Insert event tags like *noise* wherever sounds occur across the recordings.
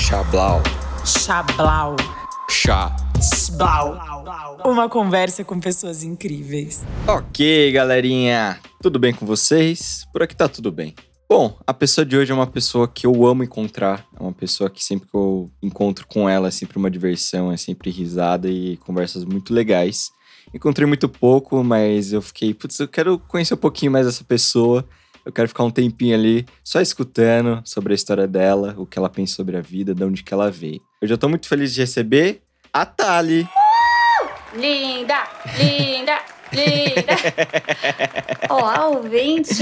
Chablau. Chablau. Chá. Sblau. Uma conversa com pessoas incríveis. Ok, galerinha. Tudo bem com vocês? Por aqui tá tudo bem. Bom, a pessoa de hoje é uma pessoa que eu amo encontrar. É uma pessoa que sempre que eu encontro com ela é sempre uma diversão, é sempre risada e conversas muito legais. Encontrei muito pouco, mas eu fiquei, putz, eu quero conhecer um pouquinho mais essa pessoa. Eu quero ficar um tempinho ali só escutando sobre a história dela, o que ela pensa sobre a vida, de onde que ela veio. Eu já tô muito feliz de receber a Thali. Linda, linda, linda. Olá, *laughs* ouvintes.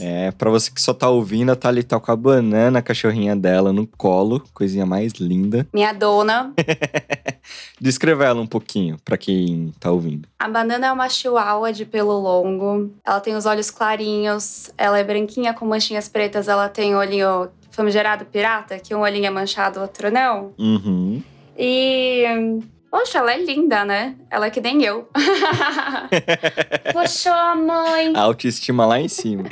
É, pra você que só tá ouvindo, a Thali tá com a banana, a cachorrinha dela, no colo. Coisinha mais linda. Minha dona. *laughs* Descreva ela um pouquinho, pra quem tá ouvindo. A banana é uma chihuahua de pelo longo. Ela tem os olhos clarinhos. Ela é branquinha com manchinhas pretas. Ela tem olhinho famigerado pirata, que um olhinho é manchado, outro não. Uhum. E. Poxa, ela é linda, né? Ela é que nem eu. *laughs* Poxa, mãe. A autoestima lá em cima.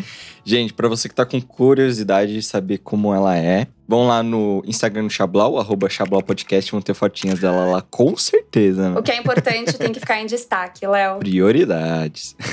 Gente, pra você que tá com curiosidade de saber como ela é, vão lá no Instagram do Chablau, arroba Chablau Podcast, vão ter fotinhas dela lá, com certeza, né? O que é importante tem que ficar em destaque, Léo. Prioridades. *laughs*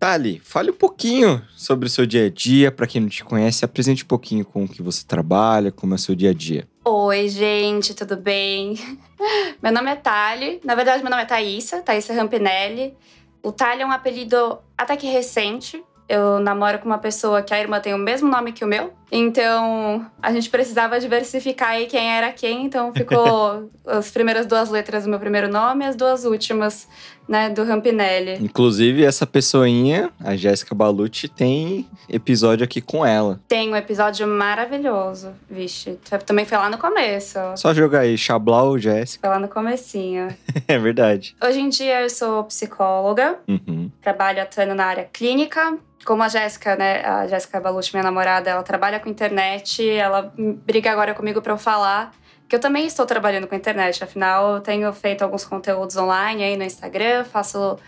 Thali, fale um pouquinho sobre o seu dia a dia. Pra quem não te conhece, apresente um pouquinho com o que você trabalha, como é o seu dia a dia. Oi, gente, tudo bem? *laughs* Meu nome é Thali. Na verdade, meu nome é Thaísa, Thaísa Rampinelli. O Thali é um apelido até que recente. Eu namoro com uma pessoa que a irmã tem o mesmo nome que o meu. Então, a gente precisava diversificar aí quem era quem. Então, ficou *laughs* as primeiras duas letras do meu primeiro nome e as duas últimas, né, do Rampinelli. Inclusive, essa pessoinha, a Jéssica Balucci, tem episódio aqui com ela. Tem um episódio maravilhoso. Vixe, também foi lá no começo. Só jogar aí, Chablau Jéssica. Foi lá no comecinho. *laughs* É verdade. Hoje em dia eu sou psicóloga, Uhum. trabalho atuando na área clínica. Como a Jéssica, né, a Jéssica Balucci, minha namorada, ela trabalha com internet, ela briga agora comigo para eu falar que eu também estou trabalhando com internet. Afinal, eu tenho feito alguns conteúdos online aí no Instagram, faço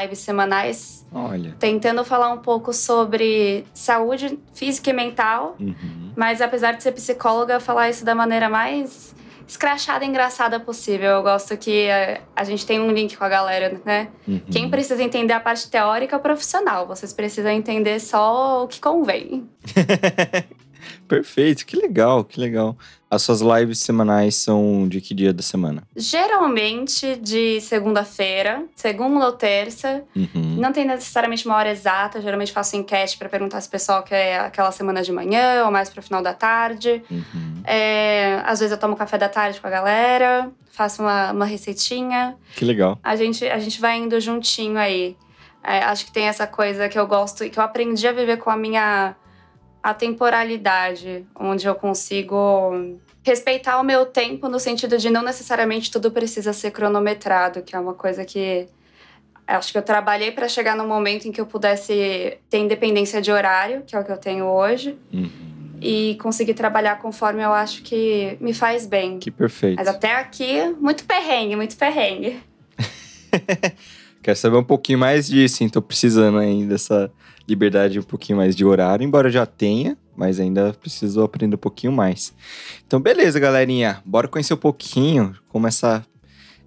lives semanais Olha. tentando falar um pouco sobre saúde física e mental, Uhum. mas apesar de ser psicóloga, falar isso da maneira mais escrachada e engraçada possível. Eu gosto que eh, a gente tem um link com a galera, né? Uhum. Quem precisa entender a parte teórica é o profissional. Vocês precisam entender só o que convém. *laughs* Perfeito, que legal, que legal. As suas lives semanais são de que dia da semana? Geralmente de segunda-feira, segunda ou terça. Uhum. Não tem necessariamente uma hora exata. Geralmente faço enquete para perguntar se o pessoal quer aquela semana de manhã ou mais pro final da tarde. Uhum. É, às vezes eu tomo café da tarde com a galera, faço uma, uma receitinha. Que legal. A gente, a gente vai indo juntinho aí. É, acho que tem essa coisa que eu gosto e que eu aprendi a viver com a minha atemporalidade, onde eu consigo respeitar o meu tempo no sentido de não necessariamente tudo precisa ser cronometrado, que é uma coisa que acho que eu trabalhei para chegar no momento em que eu pudesse ter independência de horário, que é o que eu tenho hoje, Uhum. e conseguir trabalhar conforme eu acho que me faz bem. Que perfeito. Mas até aqui, muito perrengue, muito perrengue. *laughs* Quero saber um pouquinho mais disso, hein? Tô precisando ainda dessa liberdade um pouquinho mais de horário, embora eu já tenha, mas ainda preciso aprender um pouquinho mais. Então, beleza, galerinha. Bora conhecer um pouquinho como essa,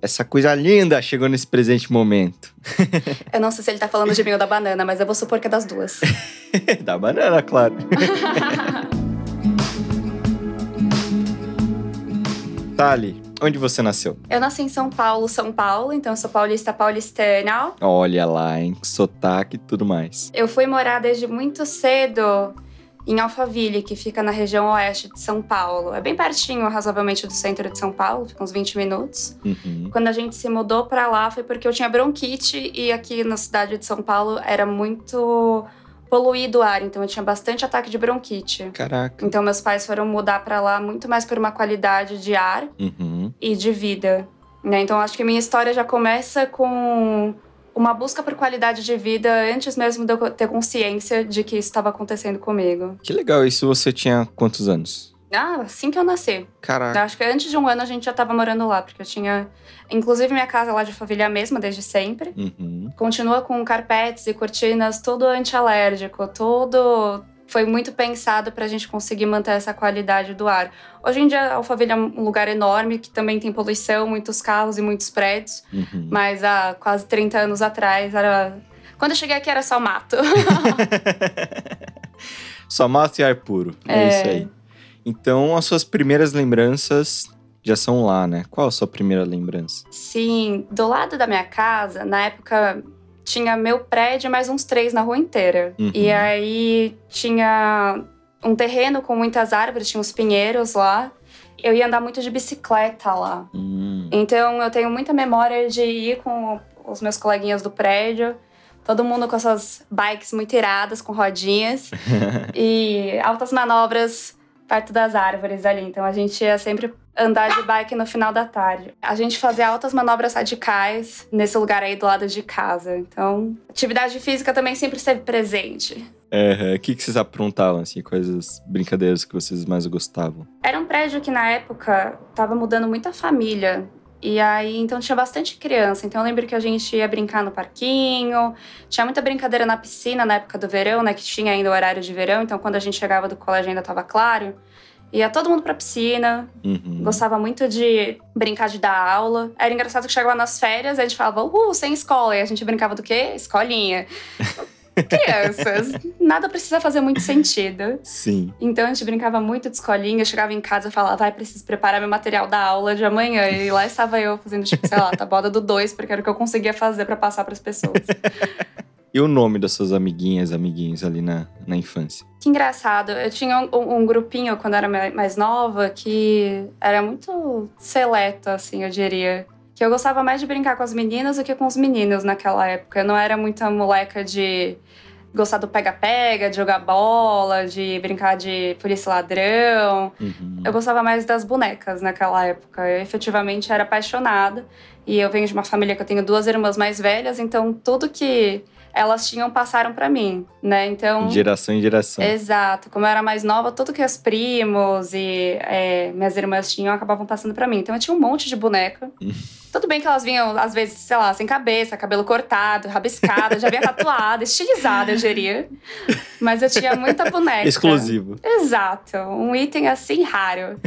essa coisa linda chegou nesse presente momento. *laughs* Eu não sei se ele tá falando de mim ou da banana, mas eu vou supor que é das duas. *laughs* da banana, claro. *laughs* Tali, onde você nasceu? eu nasci em São Paulo, São Paulo, então eu sou paulista paulistana. Olha lá, hein? Sotaque e tudo mais. Eu fui morar desde muito cedo em Alphaville, que fica na região oeste de São Paulo. É bem pertinho, razoavelmente, do centro de São Paulo, fica uns 20 minutos. Uhum. Quando a gente se mudou pra lá foi porque eu tinha bronquite e aqui na cidade de São Paulo era muito poluído o ar, então eu tinha bastante ataque de bronquite. Caraca. Então meus pais foram mudar pra lá muito mais por uma qualidade de ar Uhum. e de vida. Né? Então acho que minha história já começa com uma busca por qualidade de vida antes mesmo de eu ter consciência de que isso estava acontecendo comigo. Que legal. Isso você tinha quantos anos? Ah, assim que eu nasci. Caraca. Acho que antes de um ano a gente já estava morando lá, porque eu tinha, inclusive, minha casa lá de família é a mesma desde sempre. Uhum. Continua com carpetes e cortinas, tudo antialérgico, tudo foi muito pensado para a gente conseguir manter essa qualidade do ar. Hoje em dia, Alphaville é um lugar enorme que também tem poluição, muitos carros e muitos prédios, Uhum. mas há quase 30 anos atrás era. Quando eu cheguei aqui era só mato. *laughs* Só mato e ar puro. É, É. isso aí. Então, as suas primeiras lembranças já são lá, né? Qual a sua primeira lembrança? Sim, do lado da minha casa, na época tinha meu prédio e mais uns três na rua inteira. Uhum. E aí tinha um terreno com muitas árvores, tinha uns pinheiros lá. Eu ia andar muito de bicicleta lá. Hum, Então eu tenho muita memória de ir com os meus coleguinhas do prédio, todo mundo com essas bikes muito iradas, com rodinhas, *laughs* e altas manobras perto das árvores ali. Então a gente ia sempre andar de bike no final da tarde. A gente fazia altas manobras radicais nesse lugar aí do lado de casa. Então, atividade física também sempre esteve presente. é, O que, que vocês aprontavam, assim? Quais as brincadeiras que vocês mais gostavam? Era um prédio que na época tava mudando muita família. E aí, então tinha bastante criança. Então eu lembro que a gente ia brincar no parquinho. Tinha muita brincadeira na piscina na época do verão, né? Que tinha ainda o horário de verão. Então quando a gente chegava do colégio ainda tava claro. Ia todo mundo pra piscina. Uhum. Gostava muito de brincar de dar aula. Era engraçado que chegava nas férias, a gente falava, uhul, sem escola. E a gente brincava do quê? Escolinha. Crianças. Nada precisa fazer muito sentido. Sim. Então a gente brincava muito de escolinha, eu chegava em casa e falava, vai, preciso preparar meu material da aula de amanhã. E lá estava eu fazendo, tipo, sei lá, tabuada do 2, porque era o que eu conseguia fazer pra passar pras pessoas. *laughs* E o nome das suas amiguinhas, amiguinhos ali na, na infância? Que engraçado, eu tinha um, um grupinho quando eu era ma- mais nova que era muito seleto, assim, eu diria. Que eu gostava mais de brincar com as meninas do que com os meninos naquela época. Eu não era muita moleca de gostar do pega-pega, de jogar bola, de brincar de polícia ladrão. Uhum. Eu gostava mais das bonecas naquela época. Eu efetivamente era apaixonada. E eu venho de uma família que eu tenho duas irmãs mais velhas, então tudo que elas tinham passaram pra mim, né? Então. De geração em geração. Exato. Como eu era mais nova, tudo que os primos e é, minhas irmãs tinham acabavam passando pra mim. Então eu tinha um monte de boneca. *laughs* Tudo bem que elas vinham, às vezes, sei lá, sem cabeça, cabelo cortado, rabiscada, já vinha tatuada, *laughs* estilizada, eu diria. Mas eu tinha muita boneca. Exclusivo. Exato, um item assim raro.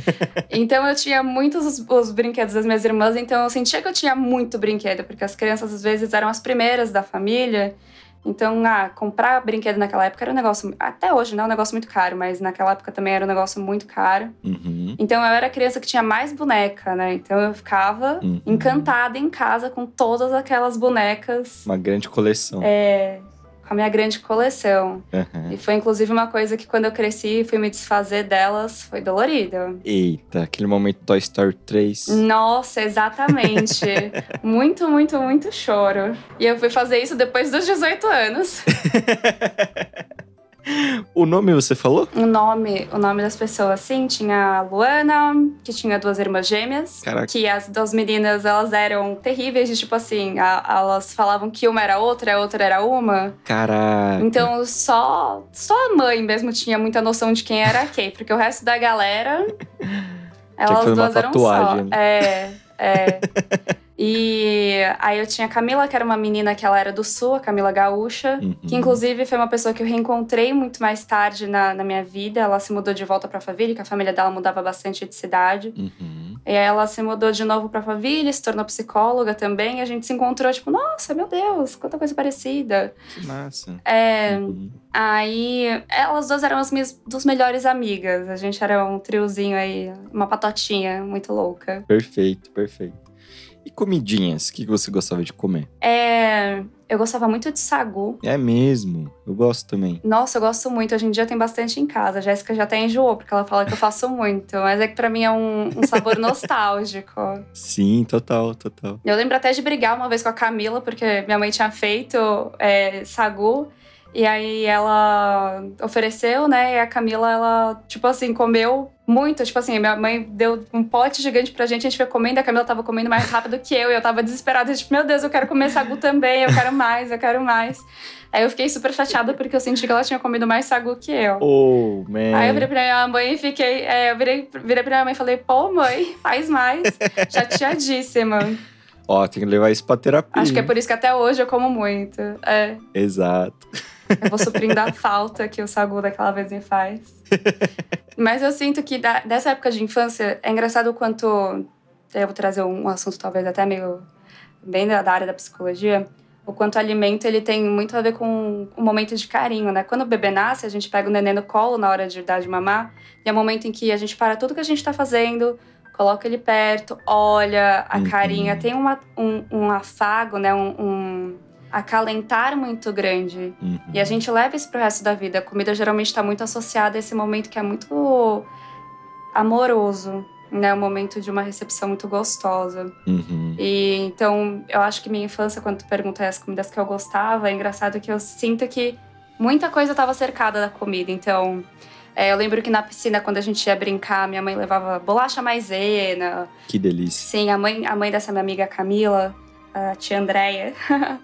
então eu tinha muitos os, os brinquedos das minhas irmãs, então eu sentia que eu tinha muito brinquedo, porque as crianças às vezes eram as primeiras da família. Então, ah, comprar brinquedo naquela época era um negócio, até hoje não é um negócio muito caro, mas naquela época também era um negócio muito caro. Uhum. Então eu era a criança que tinha mais boneca, né? Então eu ficava Uhum. encantada em casa com todas aquelas bonecas, Uma grande coleção. é, com a minha grande coleção. Uhum. E foi inclusive uma coisa que quando eu cresci e fui me desfazer delas, foi dolorido. Eita, aquele momento Toy Story 3. Nossa, exatamente. *laughs* muito, muito, muito choro. E eu fui fazer isso depois dos 18 anos. *laughs* *laughs* O nome você falou? O nome, o nome das pessoas, sim, tinha a Luana, que tinha duas irmãs gêmeas. Caraca. Que as duas meninas, elas eram terríveis, de tipo assim, a- elas falavam que uma era outra, a outra era uma. Caraca. Então só, só a mãe mesmo tinha muita noção de quem era quem, porque o resto da galera. *laughs* Elas duas eram só. É, é. *laughs* E aí eu tinha a Camila, que era uma menina que ela era do sul, a Camila Gaúcha. Uhum. Que inclusive foi uma pessoa que eu reencontrei muito mais tarde na, na minha vida. Ela se mudou de volta pra Faville, que a família dela mudava bastante de cidade. Uhum. E aí ela se mudou de novo pra Faville, se tornou psicóloga também. E a gente se encontrou, tipo, nossa, meu Deus, quanta coisa parecida. Que massa. É, Uhum. Aí elas duas eram as minhas dos melhores amigas. A gente era um triozinho aí, uma patotinha muito louca. Perfeito, perfeito. E comidinhas? O que você gostava de comer? É, eu gostava muito de sagu. É mesmo. Eu gosto também. Nossa, eu gosto muito. Hoje em dia tem bastante em casa. A Jéssica já até enjoou, porque ela fala que eu faço muito. Mas é que pra mim é um, um sabor *laughs* nostálgico. Sim, total, total. Eu lembro até de brigar uma vez com a Camila, porque minha mãe tinha feito é, sagu. E aí ela ofereceu, né? E a Camila, ela, tipo assim, comeu muito. Tipo assim, minha mãe deu um pote gigante pra gente, a gente foi comendo, a Camila tava comendo mais rápido que eu. E eu tava desesperada, tipo, meu Deus, eu quero comer sagu também, eu quero mais, eu quero mais. Aí eu fiquei super chateada porque eu senti que ela tinha comido mais sagu que eu. Oh, man. Aí eu virei pra minha mãe e fiquei. é, eu virei, virei pra minha mãe e falei, pô, mãe, faz mais. *laughs* Chateadíssima. Ó, tem que levar isso pra terapia. Acho que é por isso que até hoje eu como muito. É. Exato. Eu vou suprindo a falta que o Sagu daquela vez me faz. Mas eu sinto que da, dessa época de infância, é engraçado o quanto. Eu vou trazer um assunto talvez até meio. bem da, da área da psicologia. O quanto o alimento ele tem muito a ver com o momento de carinho, né? Quando o bebê nasce, a gente pega o neném no colo na hora de dar de mamar. E é o momento em que a gente para tudo que a gente está fazendo, coloca ele perto, olha a Uhum. carinha. Tem uma, um, um afago, né? Um, um acalentar muito grande. Uhum. E a gente leva isso pro resto da vida. A comida geralmente está muito associada a esse momento que é muito amoroso, né? Um momento de uma recepção muito gostosa. Uhum. E então, eu acho que minha infância, quando tu pergunta as comidas que eu gostava, é engraçado que eu sinto que muita coisa estava cercada da comida. Então, é, eu lembro que na piscina, quando a gente ia brincar, minha mãe levava bolacha maisena. Que delícia. Sim, a mãe, a mãe dessa minha amiga Camila, a tia Andréia, *laughs*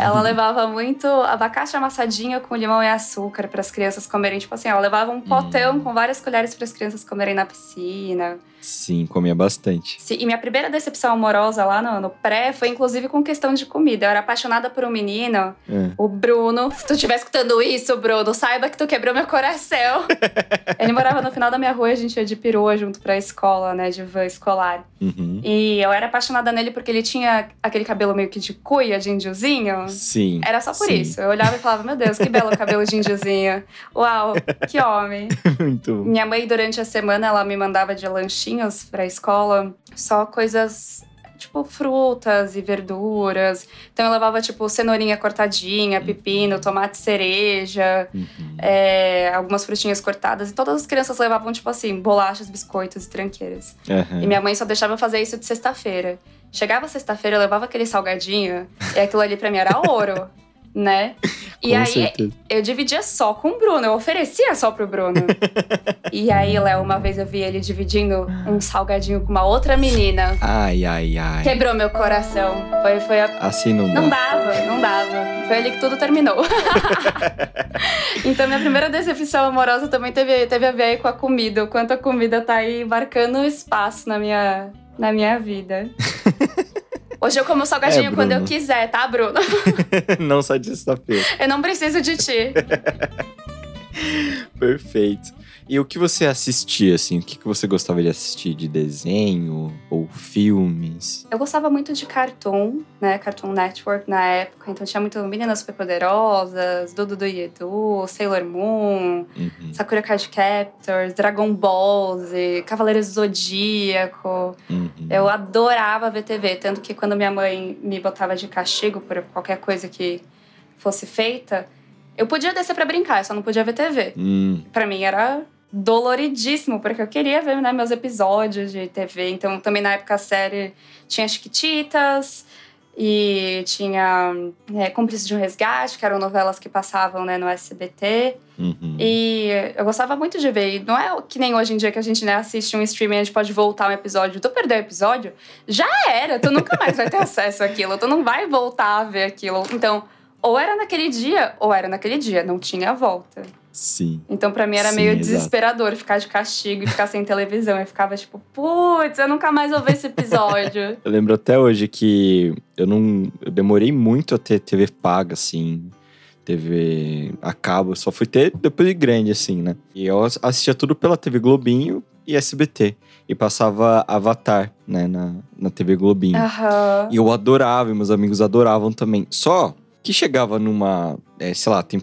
ela levava muito abacaxi amassadinho com limão e açúcar para as crianças comerem. Tipo assim, ela levava um potão Hum. com várias colheres para as crianças comerem na piscina. Sim, comia bastante. Sim, e minha primeira decepção amorosa lá no, no pré foi inclusive com questão de comida. Eu era apaixonada por um menino, É. o Bruno. Se tu estiver escutando isso, Bruno, saiba que tu quebrou meu coração. *laughs* Ele morava no final da minha rua e a gente ia de perua junto pra escola, né, de van escolar. Uhum. E eu era apaixonada nele porque ele tinha aquele cabelo meio que de cuia, de índiozinho. Sim. Era só por sim. isso. Eu olhava e falava, meu Deus, que belo cabelo de índiozinho. Uau, que homem. *laughs* Muito bom. Minha mãe, durante a semana, ela me mandava de lanchinhos pra escola só coisas tipo frutas e verduras. Então eu levava, tipo, cenourinha cortadinha, pepino, tomate cereja, Uhum. é, algumas frutinhas cortadas. E todas as crianças levavam, tipo assim, bolachas, biscoitos e tranqueiras. Aham. E minha mãe só deixava fazer isso de sexta-feira. Chegava sexta-feira, eu levava aquele salgadinho, e aquilo ali pra mim era ouro, *laughs* né? *laughs* E Com aí certeza. eu dividia só com o Bruno, eu oferecia só pro Bruno. *laughs* e aí, Léo, uma vez eu vi ele dividindo um salgadinho com uma outra menina. Ai, ai, ai. Quebrou meu coração. Foi, foi a Assim não não dava, não dava. Foi ali que tudo terminou. *laughs* então, minha primeira decepção amorosa também teve, teve a ver aí com a comida. O quanto a comida tá aí marcando espaço na minha, na minha vida. Hoje eu como salgadinho É, quando eu quiser, tá, Bruno? *laughs* *laughs* não só de sexta-feira. Eu não preciso de ti. *laughs* Perfeito. E o que você assistia, assim? O que que você gostava de assistir? De desenho ou filmes? Eu gostava muito de Cartoon, né? Cartoon Network na época. Então tinha muito Meninas Superpoderosas, Dudu do Edu, Sailor Moon, Uhum. Sakura Card Captors, Dragon Ball Z, Cavaleiros do Zodíaco. Uhum. Eu adorava ver TV, tanto que quando minha mãe me botava de castigo por qualquer coisa que fosse feita, eu podia descer pra brincar, eu só não podia ver TV. Hum, Pra mim era doloridíssimo, porque eu queria ver né, meus episódios de TV. Então, também na época a série tinha Chiquititas e tinha é, Cúmplice de um Resgate, que eram novelas que passavam né, no SBT. uhum. E eu gostava muito de ver. E não é que nem hoje em dia que a gente né, assiste um streaming e a gente pode voltar um episódio. Tu perdeu o episódio? Já era. Tu nunca mais vai ter *laughs* acesso àquilo. Tu não vai voltar a ver aquilo. Então, ou era naquele dia, ou era naquele dia. Não tinha volta. Sim. Então, pra mim, era Sim, meio exato. desesperador ficar de castigo e ficar sem televisão. Eu ficava tipo, putz, eu nunca mais vou ver esse episódio. *laughs* Eu lembro até hoje que eu não. Eu demorei muito a ter TV paga, assim. TV a cabo. Só fui ter depois de grande, assim, né? E eu ass- assistia tudo pela TV Globinho e SBT. E passava Avatar, né? Na, na TV Globinho. Aham. E eu adorava, e meus amigos adoravam também. Só que chegava numa, é, sei lá, tem-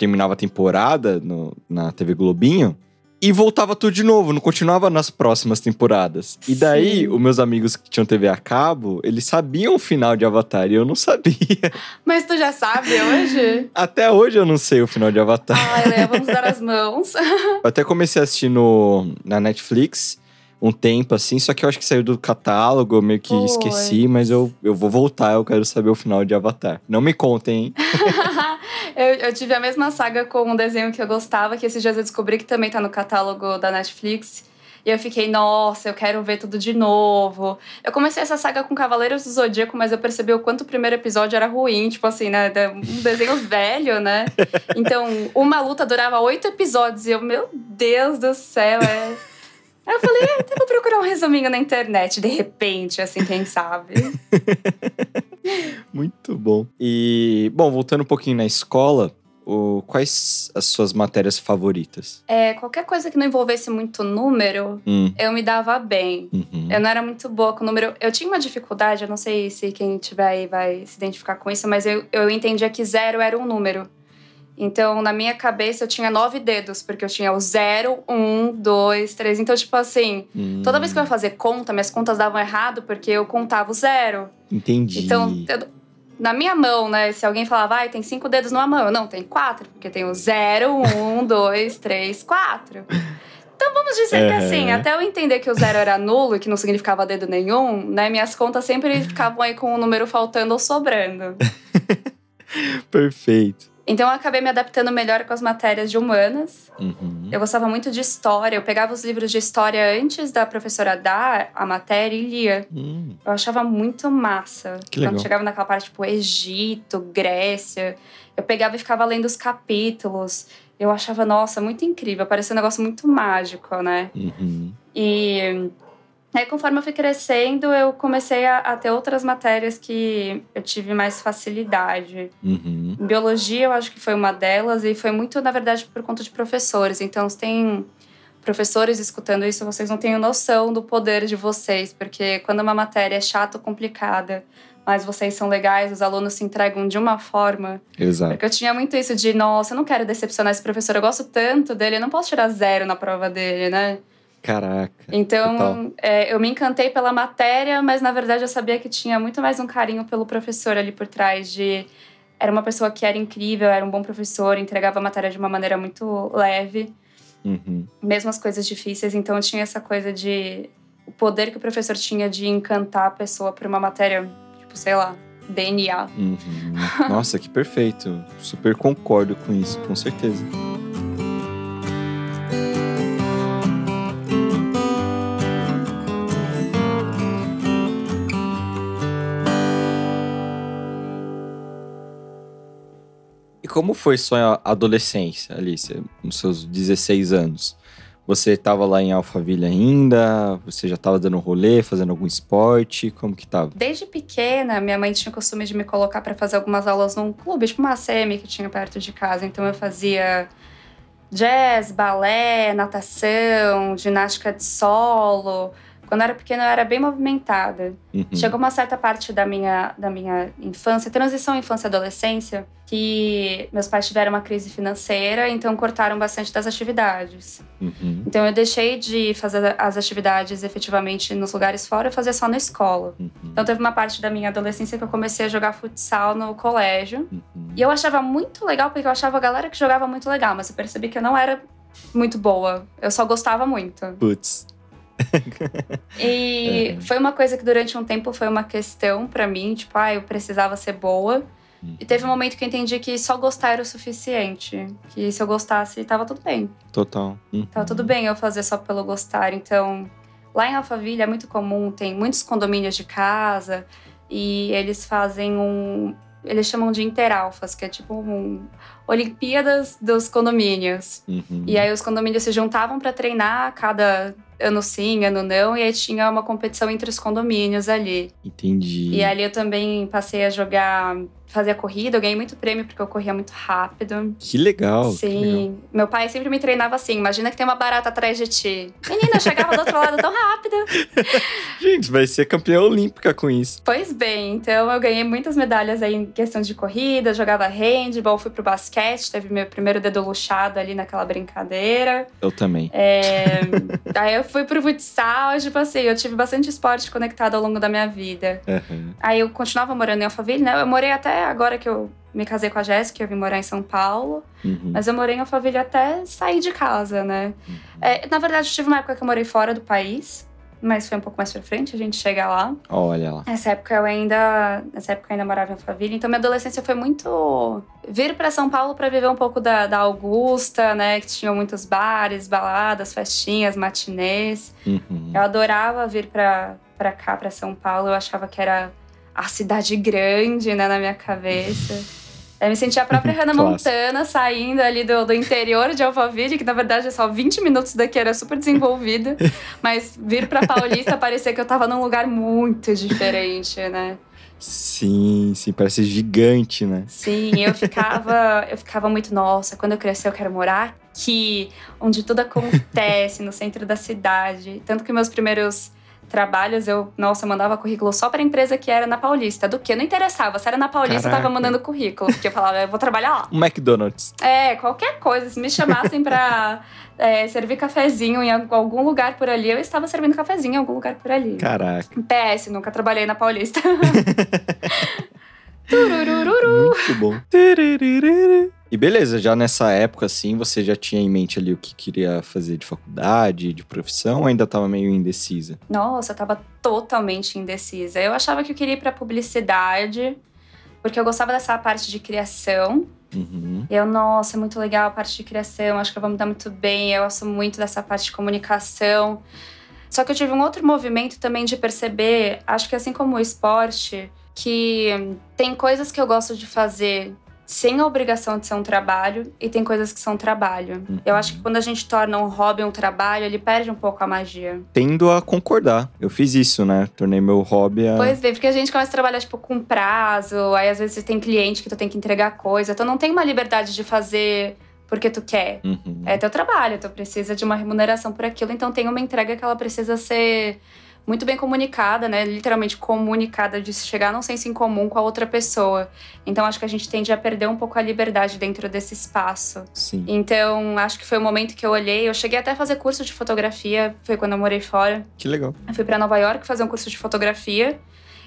terminava a temporada no- na TV Globinho e voltava tudo de novo, não continuava nas próximas temporadas. E daí, Sim. os meus amigos que tinham TV a cabo, eles sabiam o final de Avatar e eu não sabia. *laughs* Mas tu já sabe hoje? Até hoje eu não sei o final de Avatar. Ai, Léa, vamos dar as *laughs* mãos. Eu até comecei a assistir no, na Netflix um tempo assim, só que eu acho que saiu do catálogo, eu meio que Foi. esqueci, mas eu, eu vou voltar, eu quero saber o final de Avatar. Não me contem, hein? *laughs* eu, eu tive a mesma saga com um desenho que eu gostava, que esses dias eu descobri que também tá no catálogo da Netflix. E eu fiquei, nossa, eu quero ver tudo de novo. Eu comecei essa saga com Cavaleiros do Zodíaco, mas eu percebi o quanto o primeiro episódio era ruim, tipo assim, né? Um desenho *laughs* velho, né? Então, uma luta durava oito episódios e eu, meu Deus do céu, é. Aí eu falei, "É, vou procurar um resuminho na internet, de repente, assim, quem sabe. *laughs* Muito bom. E, bom, voltando um pouquinho na escola, o, quais as suas matérias favoritas? É, qualquer coisa que não envolvesse muito número, Hum, eu me dava bem. uhum. Eu não era muito boa com número. Eu tinha uma dificuldade, eu não sei se quem tiver aí vai se identificar com isso, mas eu, eu entendia que zero era um número. Então, na minha cabeça, eu tinha nove dedos, porque eu tinha o zero, um, dois, três. Então, tipo assim, Hum, toda vez que eu ia fazer conta, minhas contas davam errado porque eu contava o zero. Entendi. Então, eu- na minha mão, né? Se alguém falava, vai, tem cinco dedos numa mão. Eu, não, tem quatro, porque tem o zero, um, *laughs* dois, três, quatro. Então vamos dizer que Aham. assim, até eu entender que o zero era nulo e que não significava dedo nenhum, né? Minhas contas sempre ficavam aí com o número faltando ou sobrando. *laughs* Perfeito. Então eu acabei me adaptando melhor com as matérias de humanas. Uhum. Eu gostava muito de história. Eu pegava os livros de história antes da professora dar a matéria e lia. Hum, Eu achava muito massa. Que legal. Quando chegava naquela parte, tipo, Egito, Grécia, eu pegava e ficava lendo os capítulos. Eu achava, nossa, muito incrível. Parecia um negócio muito mágico, né? uhum. E aí, conforme eu fui crescendo, eu comecei a, a ter outras matérias que eu tive mais facilidade. Uhum. Biologia, eu acho que foi uma delas, e foi muito, na verdade, por conta de professores. Então, se tem professores escutando isso, vocês não têm noção do poder de vocês, porque quando uma matéria é chata ou complicada, mas vocês são legais, os alunos se entregam de uma forma. Exato. Porque eu tinha muito isso de, nossa, eu não quero decepcionar esse professor, eu gosto tanto dele, eu não posso tirar zero na prova dele, né? Caraca. Então, é, eu me encantei pela matéria, mas na verdade eu sabia que tinha muito mais um carinho pelo professor ali por trás de era uma pessoa que era incrível, era um bom professor, entregava a matéria de uma maneira muito leve, Uhum. mesmo as coisas difíceis. Então, eu tinha essa coisa de o poder que o professor tinha de encantar a pessoa por uma matéria, tipo, sei lá, DNA. Uhum. Nossa, que perfeito. Super concordo com isso, com certeza. Como foi sua adolescência, Alicia, nos seus 16 anos? Você estava lá em Alphaville ainda? Você já estava dando rolê, fazendo algum esporte? Como que tava? Desde pequena, minha mãe tinha o costume de me colocar para fazer algumas aulas num clube, tipo uma ACM que tinha perto de casa. Então eu fazia jazz, balé, natação, ginástica de solo. Quando eu era pequena, eu era bem movimentada. Uhum. Chegou uma certa parte da minha, da minha infância, transição infância-adolescência, que meus pais tiveram uma crise financeira, então cortaram bastante das atividades. Uhum. Então eu deixei de fazer as atividades efetivamente nos lugares fora e fazia só na escola. Uhum. Então teve uma parte da minha adolescência que eu comecei a jogar futsal no colégio. Uhum. E eu achava muito legal, porque eu achava a galera que jogava muito legal, mas eu percebi que eu não era muito boa. Eu só gostava muito. Putz. E Uhum. foi uma coisa que durante um tempo foi uma questão pra mim, tipo, ah, eu precisava ser boa. E teve um momento que eu entendi que só gostar era o suficiente. Que se eu gostasse, tava tudo bem. Total. Uhum. Tava tudo bem eu fazer só pelo gostar. Então, lá em Alphaville é muito comum, tem muitos condomínios de casa e eles fazem um. Eles chamam de interalfas, que é tipo um. Olimpíadas dos condomínios. Uhum. E aí os condomínios se juntavam para treinar cada ano sim, ano não, e aí tinha uma competição entre os condomínios ali. Entendi. E ali eu também passei a jogar, fazer a corrida, eu ganhei muito prêmio porque eu corria muito rápido. Que legal. que legal. Sim. Meu pai sempre me treinava assim: imagina que tem uma barata atrás de ti. Menina, eu chegava do outro lado tão rápido. *laughs* Gente, vai ser campeã olímpica com isso. Pois bem, então eu ganhei muitas medalhas aí em questão de corrida, jogava handball, fui pro basquete, teve meu primeiro dedo luxado ali naquela brincadeira. Eu também. É, *laughs* aí eu fui pro futsal, tipo assim, eu tive bastante esporte conectado ao longo da minha vida. Uhum. Aí eu continuava morando em Alphaville, né? Eu morei até agora que eu me casei com a Jéssica, eu vim morar em São Paulo. Uhum. Mas eu morei em Alphaville até sair de casa, né? Uhum. É, na verdade, eu tive uma época que eu morei fora do país, mas foi um pouco mais pra frente, a gente chega lá. Olha lá. Nessa época eu ainda, nessa época eu ainda morava em Alphaville, então minha adolescência foi muito vir pra São Paulo pra viver um pouco da, da Augusta, né, que tinha muitos bares, baladas, festinhas, matinês. Uhum. Eu adorava vir pra, pra cá, pra São Paulo, eu achava que era a cidade grande, né, na minha cabeça. Eu me sentia a própria *laughs* Hannah. Montana saindo ali do, do interior de Alphaville, que na verdade é só 20 minutos daqui, era super desenvolvida. *laughs* mas vir pra Paulista parecia que eu tava num lugar muito diferente, né? Sim, sim, parece gigante, né? Sim, eu ficava, eu ficava muito, nossa, quando eu crescer eu quero morar aqui, onde tudo acontece, no centro da cidade. Tanto que meus primeiros trabalhos, eu, nossa, eu mandava currículo só para empresa que era na Paulista. Do que? Não interessava. Se era na Paulista, Caraca. eu tava mandando currículo. Porque eu falava, eu vou trabalhar lá. *laughs* Um McDonald's. É, qualquer coisa. Se me chamassem pra *laughs* é, servir cafezinho em algum lugar por ali, eu estava servindo cafezinho em algum lugar por ali. Caraca. PS, nunca trabalhei na Paulista. *laughs* Tururururu. Muito bom. E beleza, já nessa época, assim, você já tinha em mente ali o que queria fazer de faculdade, de profissão, ou ainda tava meio indecisa? Nossa, eu tava totalmente indecisa. Eu achava que eu queria ir pra publicidade, porque eu gostava dessa parte de criação. Uhum. Eu, nossa, é muito legal a parte de criação, acho que eu vou me dar muito bem. Eu gosto muito dessa parte de comunicação. Só que eu tive um outro movimento também de perceber, acho que assim como o esporte, que tem coisas que eu gosto de fazer sem a obrigação de ser um trabalho e tem coisas que são trabalho. Uhum. Eu acho que quando a gente torna um hobby um trabalho, ele perde um pouco a magia. Tendo a concordar. Eu fiz isso, né? Tornei meu hobby a. Pois bem, porque a gente começa a trabalhar, tipo, com prazo, aí às vezes você tem cliente que tu tem que entregar coisa, tu não tem uma liberdade de fazer porque tu quer. Uhum. É teu trabalho, tu precisa de uma remuneração por aquilo, então tem uma entrega que ela precisa ser muito bem comunicada, né? Literalmente comunicada, de chegar num senso em comum com a outra pessoa. Então acho que a gente tende a perder um pouco a liberdade dentro desse espaço. Sim. Então acho que foi o momento que eu olhei. Eu cheguei até a fazer curso de fotografia, foi quando eu morei fora. Que legal. Eu fui para Nova York fazer um curso de fotografia.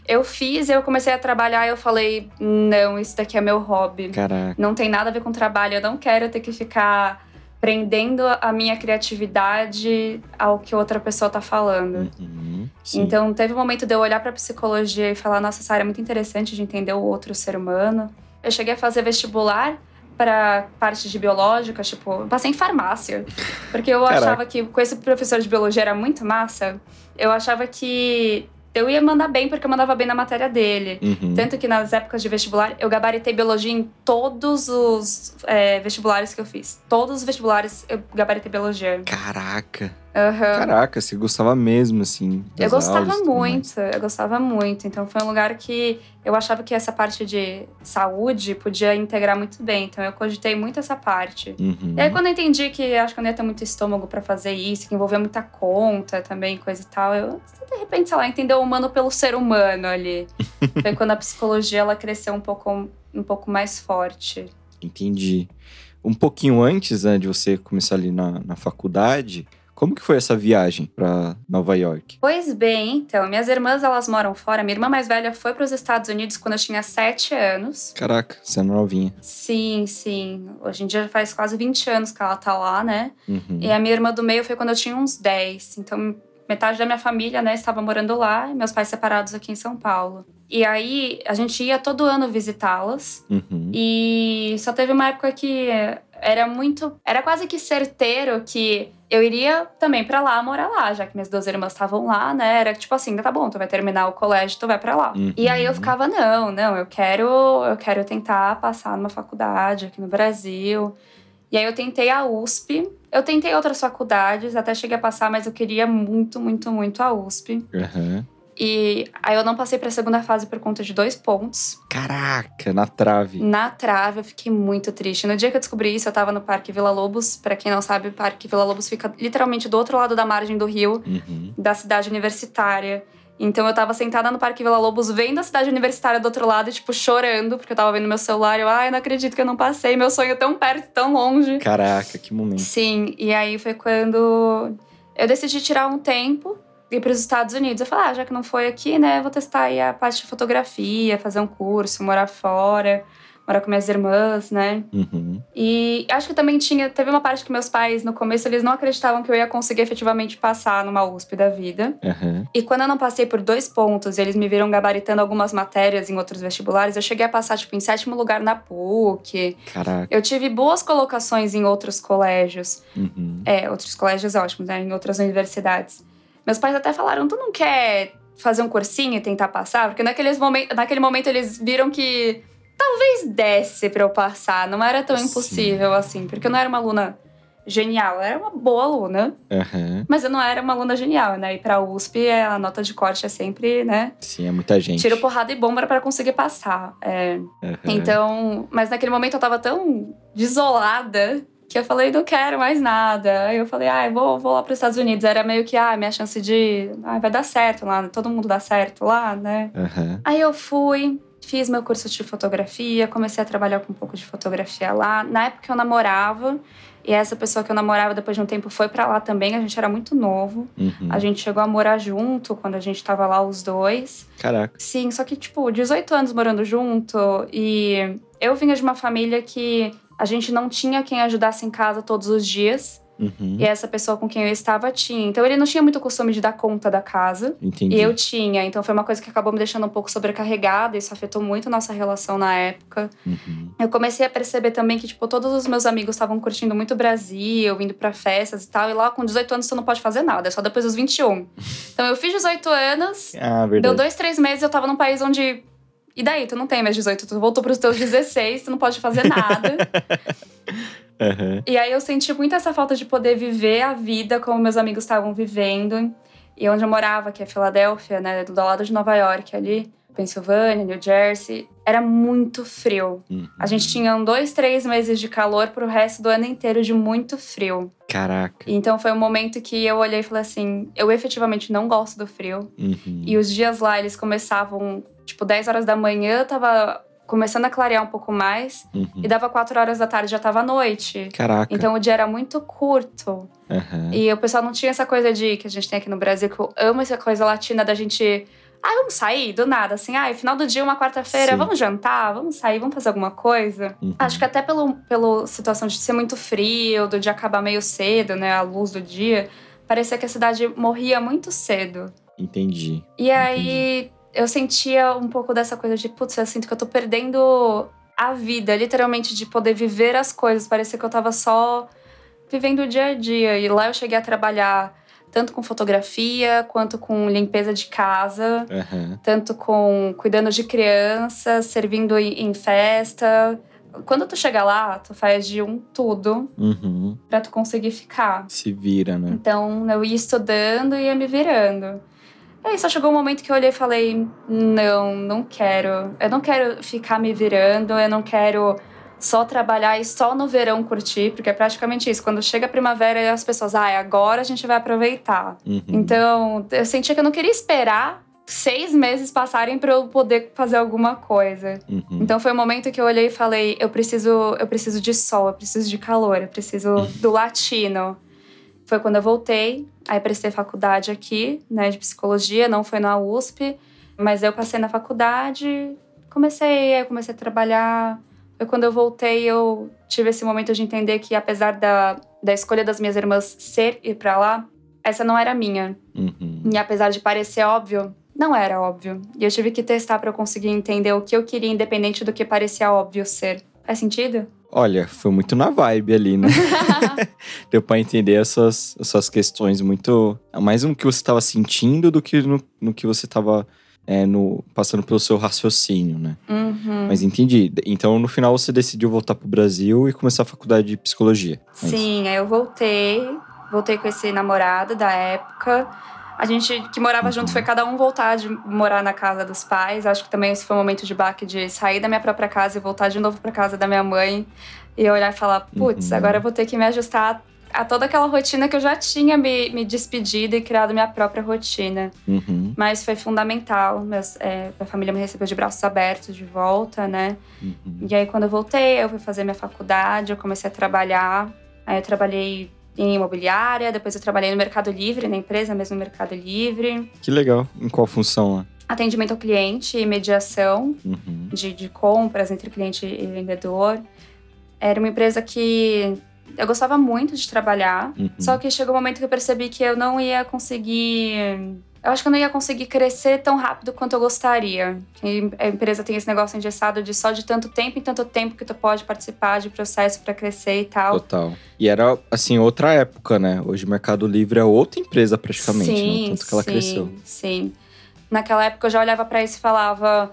Eu fiz, eu comecei a trabalhar e eu falei: não, isso daqui é meu hobby. Caraca. Não tem nada a ver com trabalho. Eu não quero ter que ficar prendendo a minha criatividade ao que outra pessoa tá falando. Uhum. Então, teve um momento de eu olhar pra psicologia e falar: nossa, essa área é muito interessante de entender o outro ser humano. Eu cheguei a fazer vestibular para parte de biológica, tipo, passei em farmácia. Porque eu Caraca. achava que com esse professor de biologia era muito massa. Eu achava que eu ia mandar bem porque eu mandava bem na matéria dele. Uhum. Tanto que nas épocas de vestibular, eu gabaritei biologia em todos os é, vestibulares que eu fiz. Todos os vestibulares eu gabaritei biologia. Caraca. Aham. Caraca, você gostava mesmo, assim. Eu gostava aulas muito, eu gostava muito. Então foi um lugar que eu achava que essa parte de saúde podia integrar muito bem. Então eu cogitei muito essa parte. Uhum. E aí quando eu entendi que acho que eu não ia ter muito estômago pra fazer isso, que envolvia muita conta também, coisa e tal, eu de repente, sei lá, entender o humano pelo ser humano ali. *laughs* foi quando a psicologia ela cresceu um pouco, um pouco mais forte. Entendi. Um pouquinho antes né, de você começar ali na, na faculdade, como que foi essa viagem pra Nova York? Pois bem, então, minhas irmãs elas moram fora. Minha irmã mais velha foi para os Estados Unidos quando eu tinha 7 anos. Caraca, você é novinha. Sim, sim. Hoje em dia já faz quase 20 anos que ela tá lá, né? Uhum. E a minha irmã do meio foi quando eu tinha uns 10. Então, metade da minha família, né, estava morando lá e meus pais separados aqui em São Paulo. E aí, a gente ia todo ano visitá-las. Uhum. E só teve uma época que era muito. Era quase que certeiro que eu iria também pra lá morar lá, já que minhas duas irmãs estavam lá, né? Era tipo assim, tá bom, tu vai terminar o colégio, tu vai pra lá. Uhum. E aí eu ficava, não, não, eu quero, eu quero tentar passar numa faculdade aqui no Brasil. E aí eu tentei a USP. Eu tentei outras faculdades, até cheguei a passar, mas eu queria muito, muito, muito a USP. Uhum. E aí eu não passei pra segunda fase por conta de dois pontos. Caraca, na trave. Na trave, eu fiquei muito triste. No dia que eu descobri isso, eu tava no Parque Vila Lobos. Pra quem não sabe, o Parque Vila Lobos fica literalmente do outro lado da margem do rio, Uhum. da cidade universitária. Então eu tava sentada no Parque Vila Lobos, vendo a cidade universitária do outro lado e, tipo, chorando, porque eu tava vendo meu celular. Eu, ai, não acredito que eu não passei. Meu sonho tão perto, tão longe. Caraca, que momento. Sim, e aí foi quando eu decidi tirar um tempo ir para os Estados Unidos. Eu falei, ah, já que não foi aqui, né, vou testar aí a parte de fotografia, fazer um curso, morar fora, morar com minhas irmãs, né? Uhum. E acho que também tinha, teve uma parte que meus pais no começo eles não acreditavam que eu ia conseguir efetivamente passar numa USP da vida. Uhum. E quando eu não passei por dois pontos, e eles me viram gabaritando algumas matérias em outros vestibulares, eu cheguei a passar tipo em sétimo lugar na PUC. Caraca. Eu tive boas colocações em outros colégios. Uhum. É, outros colégios ótimos, né? Em outras universidades. Meus pais até falaram: tu não quer fazer um cursinho e tentar passar? Porque naqueles momen naquele momento eles viram que talvez desse pra eu passar. Não era tão Sim. impossível assim, porque eu não era uma aluna genial. Eu era uma boa aluna, Aham. mas eu não era uma aluna genial, né? E pra USP, a nota de corte é sempre, né? Sim, é muita gente. Tiro, porrada e bomba para conseguir passar. É, Aham. Então, mas naquele momento eu tava tão desolada que eu falei, não quero mais nada. Aí eu falei, ah, vou, vou lá para os Estados Unidos. Era meio que, ah, minha chance de. Ah, vai dar certo lá, todo mundo dá certo lá, né? Aham. Aí eu fui, fiz meu curso de fotografia, comecei a trabalhar com um pouco de fotografia lá. Na época eu namorava, e essa pessoa que eu namorava depois de um tempo foi para lá também, a gente era muito novo. Uhum. A gente chegou a morar junto quando a gente tava lá os dois. Caraca. Sim, só que, tipo, 18 anos morando junto e eu vinha de uma família que a gente não tinha quem ajudasse em casa todos os dias. Uhum. E essa pessoa com quem eu estava tinha. Então ele não tinha muito costume de dar conta da casa. Entendi. E eu tinha. Então foi uma coisa que acabou me deixando um pouco sobrecarregada. Isso afetou muito a nossa relação na época. Uhum. Eu comecei a perceber também que, tipo, todos os meus amigos estavam curtindo muito o Brasil, indo pra festas e tal. E lá com 18 anos você não pode fazer nada, é só depois dos 21. Então eu fiz 18 anos, Ah, Deu verdade. dois, três meses eu tava num país onde. E daí? Tu não tem mais 18, tu voltou pros teus 16, tu não pode fazer nada. *laughs* Aham. e aí eu senti muito essa falta de poder viver a vida como meus amigos estavam vivendo. E onde eu morava, que é Filadélfia, né? Do lado de Nova York ali, Pensilvânia, New Jersey, era muito frio. Uhum. A gente tinha um dois, três meses de calor pro resto do ano inteiro de muito frio. Caraca. Então foi um momento que eu olhei e falei assim: eu efetivamente não gosto do frio. Uhum. E os dias lá, eles começavam, tipo, 10 horas da manhã, tava começando a clarear um pouco mais. Uhum. E dava 4 horas da tarde, já tava noite. Caraca. Então o dia era muito curto. Aham. E o pessoal não tinha essa coisa de que a gente tem aqui no Brasil, que eu amo essa coisa latina da gente. Ah, vamos sair do nada, assim, ah, final do dia, uma quarta-feira, vamos jantar, vamos sair, vamos fazer alguma coisa. Uhum. Acho que até pelo, pela situação de ser muito frio, do dia acabar meio cedo, né, a luz do dia, parecia que a cidade morria muito cedo. Entendi. E aí eu sentia um pouco dessa coisa de, putz, eu sinto que eu tô perdendo a vida, literalmente, de poder viver as coisas. Parecia que eu tava só vivendo o dia a dia. E lá eu cheguei a trabalhar tanto com fotografia, quanto com limpeza de casa, Aham. tanto com cuidando de crianças, servindo em, em festa. Quando tu chega lá, tu faz de um tudo Uhum. pra tu conseguir ficar. Se vira, né? Então eu ia estudando e ia me virando. E aí só chegou um momento que eu olhei e falei: não, não quero. Eu não quero ficar me virando, eu não quero só trabalhar e só no verão curtir, porque é praticamente isso. Quando chega a primavera, as pessoas, ah, agora a gente vai aproveitar. Uhum. Então eu sentia que eu não queria esperar seis meses passarem para eu poder fazer alguma coisa. Uhum. Então foi o momento que eu olhei e falei, eu preciso, eu preciso de sol, eu preciso de calor, eu preciso do latino. Foi quando eu voltei, aí prestei faculdade aqui, né, de psicologia, não foi na USP, mas eu passei na faculdade, comecei, aí comecei a trabalhar. Foi quando eu voltei, eu tive esse momento de entender que apesar da, da escolha das minhas irmãs ser ir para lá, essa não era minha. Uhum. E apesar de parecer óbvio, não era óbvio. E eu tive que testar para eu conseguir entender o que eu queria, independente do que parecia óbvio ser. Faz sentido? Olha, foi muito na vibe ali, né? *laughs* *laughs* Deu pra entender as suas, as suas questões muito. Mais no que você estava sentindo do que no, no que você estava no, passando pelo seu raciocínio, né? Uhum. Mas entendi. Então, no final, você decidiu voltar pro Brasil e começar a faculdade de psicologia. É isso? Sim, aí eu voltei. Voltei com esse namorado da época. A gente que morava Uhum. junto foi cada um voltar de morar na casa dos pais. Acho que também esse foi um momento de baque de sair da minha própria casa e voltar de novo pra casa da minha mãe. E olhar e falar, putz, Uhum. agora eu vou ter que me ajustar a toda aquela rotina que eu já tinha me, me despedido e criado minha própria rotina. Uhum, Mas foi fundamental. Meus, é, minha família me recebeu de braços abertos de volta, né? uhum. E aí, quando eu voltei, eu fui fazer minha faculdade, eu comecei a trabalhar. Aí, eu trabalhei em imobiliária, depois eu trabalhei no Mercado Livre, na empresa mesmo, no Mercado Livre. Que legal. Em qual função lá? Atendimento ao cliente e mediação Uhum. de, de compras entre cliente e vendedor. Era uma empresa que eu gostava muito de trabalhar, Uhum. só que chegou um momento que eu percebi que eu não ia conseguir. Eu acho que eu não ia conseguir crescer tão rápido quanto eu gostaria. Que A empresa tem esse negócio engessado de só de tanto tempo em tanto tempo que tu pode participar de processo para crescer e tal. Total. E era, assim, outra época, né? Hoje o Mercado Livre é outra empresa praticamente, né? Tanto que ela sim, cresceu. Sim. Naquela época eu já olhava para isso e falava.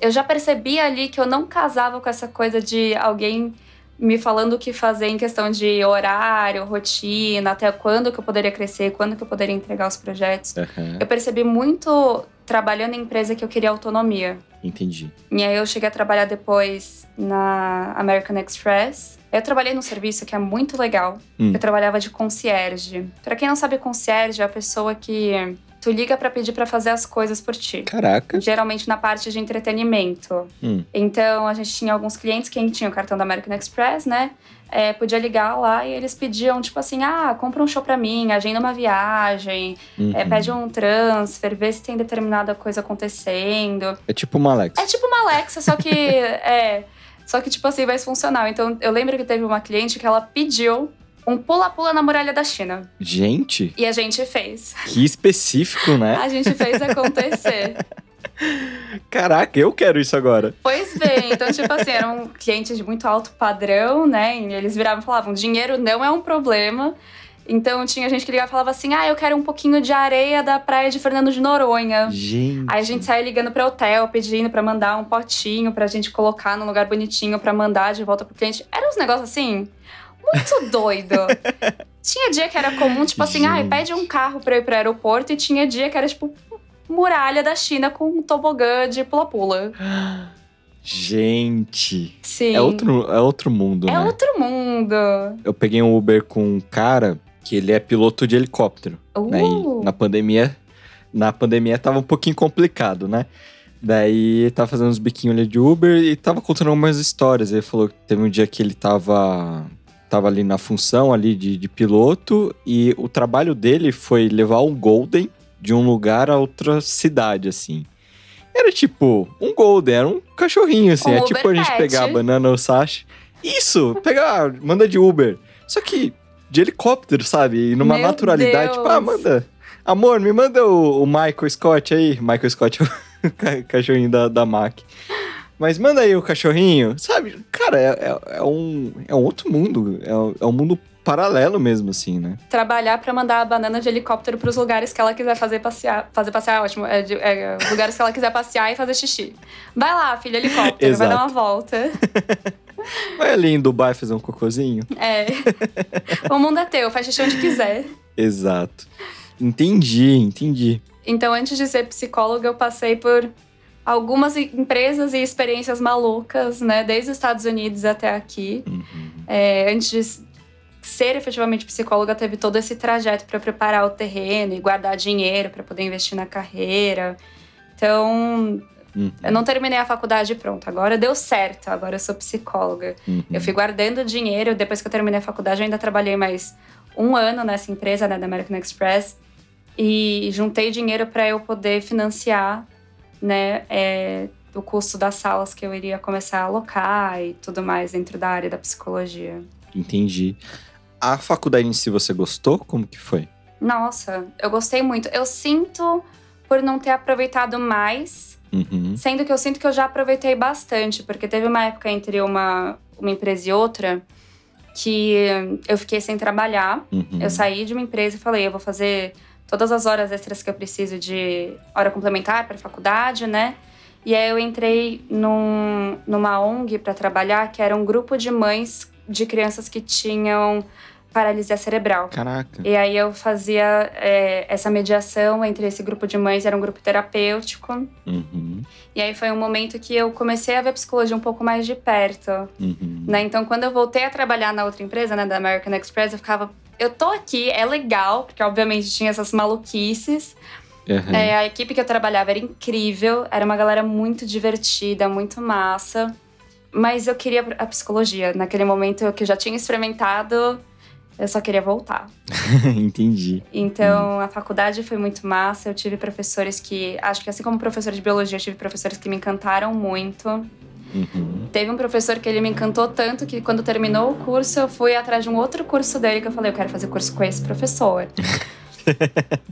Eu já percebi ali que eu não casava com essa coisa de alguém me falando o que fazer em questão de horário, rotina, até quando que eu poderia crescer, quando que eu poderia entregar os projetos. Aham, Eu percebi muito trabalhando em empresa que eu queria autonomia. entendi. E aí eu cheguei a trabalhar depois na American Express. Eu trabalhei num serviço que é muito legal. Hum. Eu trabalhava de concierge. Pra quem não sabe, concierge é a pessoa que tu liga pra pedir pra fazer as coisas por ti. Caraca. Geralmente na parte de entretenimento. Hum. Então a gente tinha alguns clientes que tinham o cartão da American Express, né? É, podia ligar lá e eles pediam, tipo assim, ah, compra um show pra mim, agenda uma viagem, Uhum. é, pede um transfer, vê se tem determinada coisa acontecendo. É tipo uma Alexa. É tipo uma Alexa, só que *laughs* é. Só que, tipo assim, vai funcionar. Então, eu lembro que teve uma cliente que ela pediu um pula-pula na muralha da China. Gente, E a gente fez. que específico, né? A gente fez acontecer. *laughs* Caraca, eu quero isso agora. Pois bem, então, tipo assim, eram clientes de muito alto padrão, né? E eles viravam e falavam: dinheiro não é um problema. Então tinha gente que ligava e falava assim: ah, eu quero um pouquinho de areia da praia de Fernando de Noronha. Gente. Aí a gente saía ligando para hotel, pedindo para mandar um potinho pra gente colocar num lugar bonitinho pra mandar de volta pro cliente. Era uns negócios assim, muito doido. *laughs* tinha dia que era comum, tipo assim, ai, Gente. pede um carro pra eu ir pro aeroporto, e tinha dia que era tipo muralha da China com um tobogã de pula-pula. Gente. Sim. É outro, é outro mundo, É né? outro mundo. Eu peguei um Uber com um cara que ele é piloto de helicóptero. né? Uh, E na pandemia, na pandemia tava um pouquinho complicado, né? Daí tava fazendo uns biquinhos ali de Uber e tava contando algumas histórias. Ele falou que teve um dia que ele tava, tava ali na função ali de, de piloto e o trabalho dele foi levar um Golden de um lugar a outra cidade, assim. Era tipo um Golden, era um cachorrinho, assim. Um é tipo a Uber gente Pet. pegar a banana ou Sashi. Isso, pegar, manda de Uber. Só que de helicóptero, sabe? E numa Meu naturalidade, tipo, ah, Deus. manda. Amor, me manda o, o Michael Scott aí. Michael Scott é o *laughs* ca- cachorrinho da, da Mac. Mas manda aí o cachorrinho. Sabe, cara, é, é- é um, é um outro mundo. É, um- é um mundo paralelo mesmo, assim, né? trabalhar pra mandar a banana de helicóptero pros lugares que ela quiser fazer passear. Fazer passear ótimo. É, de- é, os lugares que ela quiser passear e fazer xixi. Vai lá, filho, helicóptero. Vai dar uma volta. Vai ali em Dubai fazer um cocôzinho. É. *laughs* o mundo é teu, faz xixi onde quiser. Exato. Entendi, entendi. Então, antes de ser psicóloga, eu passei por algumas empresas e experiências malucas, né? Desde os Estados Unidos até aqui. Uhum. É, antes de ser efetivamente psicóloga, teve todo esse trajeto para preparar o terreno e guardar dinheiro para poder investir na carreira. Então, Uhum. eu não terminei a faculdade pronto. Agora deu certo, agora eu sou psicóloga. Uhum. Eu fui guardando dinheiro. Depois que eu terminei a faculdade, eu ainda trabalhei mais um ano nessa empresa, né, da American Express. E juntei dinheiro para eu poder financiar, né, é, o custo das salas que eu iria começar a alocar e tudo mais dentro da área da psicologia. Entendi. A faculdade em si você gostou? Como que foi? Nossa, eu gostei muito. Eu sinto por não ter aproveitado mais, Uhum. sendo que eu sinto que eu já aproveitei bastante, porque teve uma época entre uma, uma empresa e outra que eu fiquei sem trabalhar. Uhum. Eu saí de uma empresa e falei, eu vou fazer todas as horas extras que eu preciso de hora complementar para faculdade, né? E aí eu entrei num, numa ONG para trabalhar, que era um grupo de mães de crianças que tinham paralisia cerebral. Caraca. E aí eu fazia é, essa mediação entre esse grupo de mães, era um grupo terapêutico. Uhum. E aí foi um momento que eu comecei a ver a psicologia um pouco mais de perto. Uhum. Né? Então, quando eu voltei a trabalhar na outra empresa, né, da American Express, eu ficava. Eu tô aqui, é legal, porque obviamente tinha essas maluquices. Uhum. É, a equipe que eu trabalhava era incrível, era uma galera muito divertida, muito massa. Mas eu queria a psicologia. Naquele momento que eu já tinha experimentado, eu só queria voltar. *laughs* Entendi. Então, a faculdade foi muito massa. Eu tive professores que, acho que assim como professor de biologia, eu tive professores que me encantaram muito. Uhum. Teve um professor que ele me encantou tanto que quando terminou o curso, eu fui atrás de um outro curso dele que eu falei, eu quero fazer curso com esse professor. *laughs*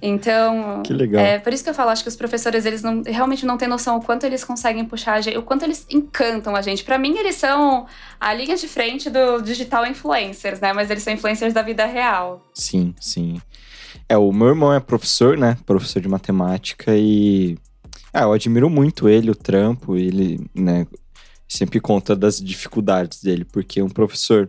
então, Que legal. é por isso que eu falo, acho que os professores, eles não, realmente não têm noção o quanto eles conseguem puxar a gente, o quanto eles encantam a gente. Pra mim, eles são a linha de frente do digital influencers, né? Mas eles são influencers da vida real. Sim, sim. É, o meu irmão é professor, né? Professor de matemática e. Ah, eu admiro muito ele, o trampo, ele, né? Sempre conta das dificuldades dele, porque um professor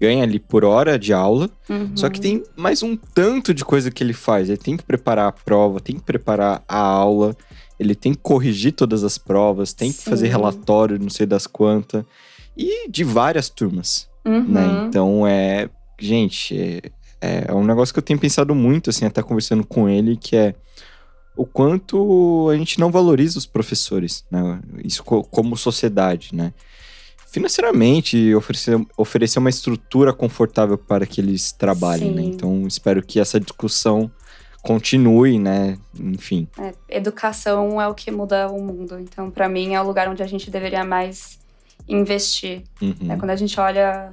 ganha ali por hora de aula, Uhum. só que tem mais um tanto de coisa que ele faz. Ele tem que preparar a prova, tem que preparar a aula, ele tem que corrigir todas as provas, tem que Sim. fazer relatório, não sei das quantas, e de várias turmas, Uhum. né? Então é. Gente, é, é um negócio que eu tenho pensado muito, assim, até conversando com ele, que é o quanto a gente não valoriza os professores, né? Isso co- como sociedade, né? Financeiramente, oferecer, oferecer uma estrutura confortável para que eles trabalhem, né? Então, espero que essa discussão continue, né? Enfim. É, educação é o que muda o mundo. Então, pra mim, é o lugar onde a gente deveria mais investir. Uhum. né? Quando a gente olha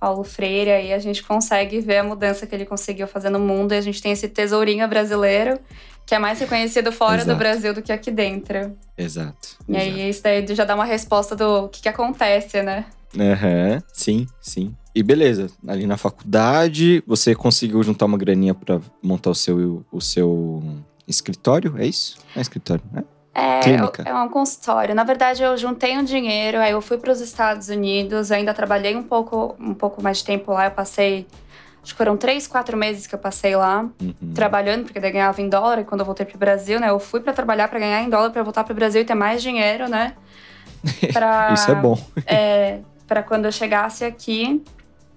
Paulo Freire, aí a gente consegue ver a mudança que ele conseguiu fazer no mundo. E a gente tem esse tesourinho brasileiro, que é mais reconhecido fora do Exato. Brasil do que aqui dentro. Exato. E aí, isso daí já dá uma resposta do que, que acontece, né? Aham, sim, sim. E beleza, ali na faculdade, você conseguiu juntar uma graninha pra montar o seu, o seu escritório, é isso? É escritório, né? É, Clínica. é um consultório. Na verdade, eu juntei um dinheiro, aí eu fui para os Estados Unidos, ainda trabalhei um pouco, um pouco mais de tempo lá. Eu passei, acho que foram três, quatro meses que eu passei lá, Uhum. trabalhando, porque daí ganhava em dólar. E quando eu voltei pro Brasil, né, eu fui para trabalhar para ganhar em dólar, para voltar pro Brasil e ter mais dinheiro, né? *laughs* Pra, Isso é bom. *laughs* é, para quando eu chegasse aqui,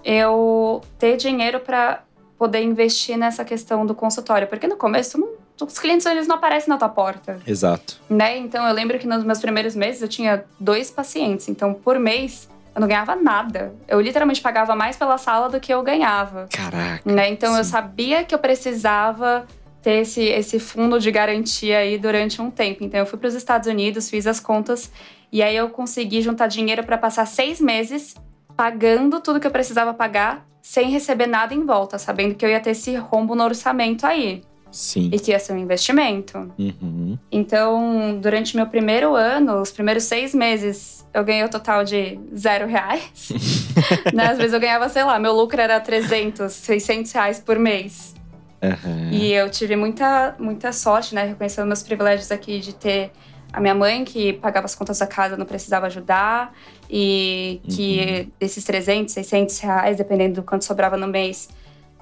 eu ter dinheiro para poder investir nessa questão do consultório. Porque no começo, não- os clientes eles não aparecem na tua porta Exato. né? Então eu lembro que nos meus primeiros meses eu tinha dois pacientes. Então por mês eu não ganhava nada. Eu literalmente pagava mais pela sala do que eu ganhava, Caraca. né? Então eu Sim. sabia que eu precisava ter esse, esse fundo de garantia aí durante um tempo. Então eu fui para os Estados Unidos, fiz as contas e aí eu consegui juntar dinheiro para passar seis meses pagando tudo que eu precisava pagar sem receber nada em volta, sabendo que eu ia ter esse rombo no orçamento aí Sim. e que ia ser um investimento. Uhum. Então, durante meu primeiro ano, os primeiros seis meses, eu ganhei o total de zero reais. *laughs* né? Às vezes eu ganhava, sei lá, meu lucro era 300, 600 reais por mês. Aham. E eu tive muita, muita sorte, né? Reconhecendo meus privilégios aqui de ter a minha mãe, que pagava as contas da casa, não precisava ajudar. E que desses 300, 600 reais, dependendo do quanto sobrava no mês,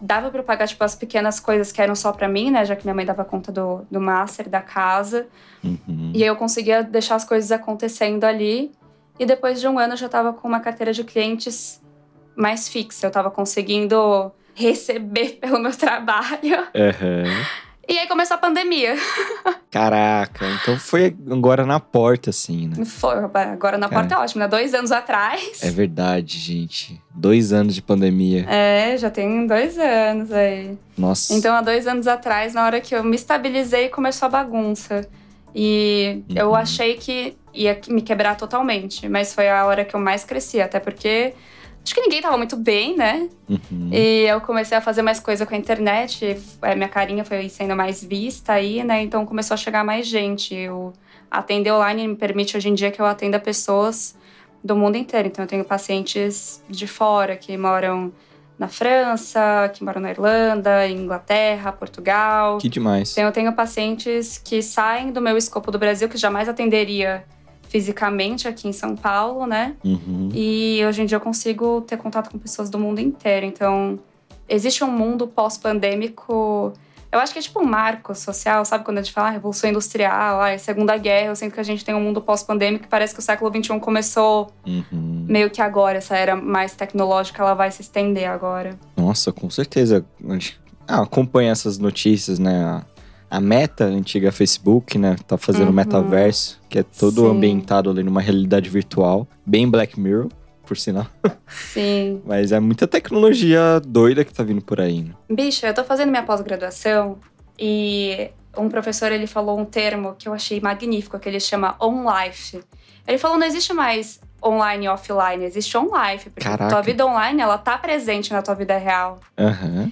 dava para pagar, tipo, as pequenas coisas que eram só para mim, né? Já que minha mãe dava conta do, do master, da casa. Uhum. E aí eu conseguia deixar as coisas acontecendo ali. E depois de um ano eu já estava com uma carteira de clientes mais fixa. Eu estava conseguindo receber *laughs* pelo meu trabalho. Aham. E aí começou a pandemia. *laughs* Caraca, então foi agora na porta, assim, né? Foi, agora na Cara. porta é ótimo, né? Dois anos atrás. É verdade, gente. Dois anos de pandemia. É, já tem dois anos aí. Nossa. Então, há dois anos atrás, na hora que eu me estabilizei, começou a bagunça. E eu Uhum. achei que ia me quebrar totalmente. Mas foi a hora que eu mais cresci, até porque acho que ninguém tava muito bem, né? Uhum. E eu comecei a fazer mais coisa com a internet. é, Minha carinha foi sendo mais vista aí, né? Então começou a chegar mais gente. Eu atender online me permite hoje em dia que eu atenda pessoas do mundo inteiro. Então eu tenho pacientes de fora que moram na França, que moram na Irlanda, Inglaterra, Portugal. Que demais. Então eu tenho pacientes que saem do meu escopo do Brasil, que jamais atenderia fisicamente aqui em São Paulo, né? Uhum. E hoje em dia eu consigo ter contato com pessoas do mundo inteiro. Então, existe um mundo pós-pandêmico. Eu acho que é tipo um marco social, sabe? Quando a gente fala ah, Revolução Industrial, ah, Segunda Guerra, eu sinto que a gente tem um mundo pós-pandêmico que parece que o século XXI começou Uhum. meio que agora. Essa era mais tecnológica, ela vai se estender agora. Nossa, com certeza. Ah, acompanha essas notícias, né? A, Meta, antiga Facebook, né? Tá fazendo o Uhum. metaverso, que é todo Sim. ambientado ali numa realidade virtual. Bem Black Mirror, por sinal. Sim. *laughs* Mas é muita tecnologia doida que tá vindo por aí, né? Bicho, eu tô fazendo minha pós-graduação e um professor ele falou um termo que eu achei magnífico, que ele chama on-life. Ele falou não existe mais online e offline, existe on-life, porque Caraca. tua vida online, ela tá presente na tua vida real.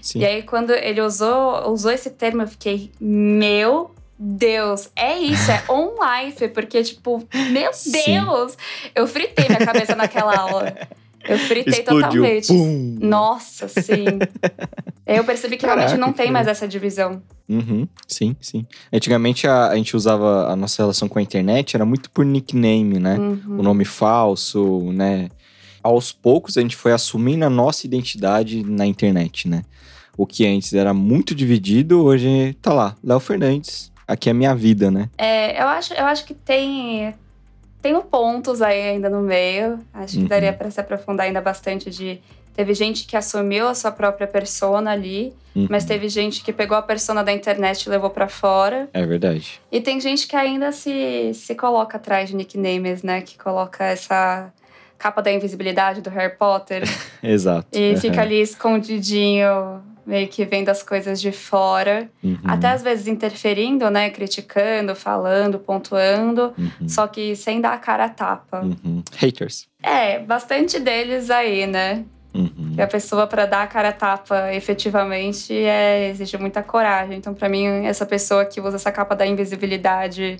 Sim. E aí quando ele usou, usou esse termo, eu fiquei, meu Deus, é isso, é *laughs* on-life, porque tipo, meu Sim. Deus, eu fritei minha cabeça naquela aula. *laughs* Eu fritei Explodiu. totalmente. Pum. Nossa, sim. *laughs* Eu percebi que realmente Caraca, não tem mais essa divisão. Uhum, sim, sim. Antigamente a, a gente usava a nossa relação com a internet era muito por nickname, né? Uhum. O nome falso, né? Aos poucos a gente foi assumindo a nossa identidade na internet, né? O que antes era muito dividido, hoje tá lá, Léo Fernandes. Aqui é a minha vida, né? É, eu acho, eu acho que tem tem pontos aí ainda no meio. Acho que Uhum. daria para se aprofundar ainda bastante de teve gente que assumiu a sua própria persona ali, Uhum, mas teve gente que pegou a persona da internet e levou para fora. É verdade. E tem gente que ainda se, se coloca atrás de nicknames, né? Que coloca essa capa da invisibilidade do Harry Potter *laughs* Exato. e Uhum, fica *laughs* ali escondidinho, meio que vendo as coisas de fora. uhum, Até às vezes interferindo, né? Criticando, falando, pontuando, uhum, só que sem dar a cara a tapa. uhum. Haters. É, bastante deles aí, né? Uhum. Que a pessoa, para dar a cara a tapa efetivamente, é, exige muita coragem. Então, para mim, essa pessoa que usa essa capa da invisibilidade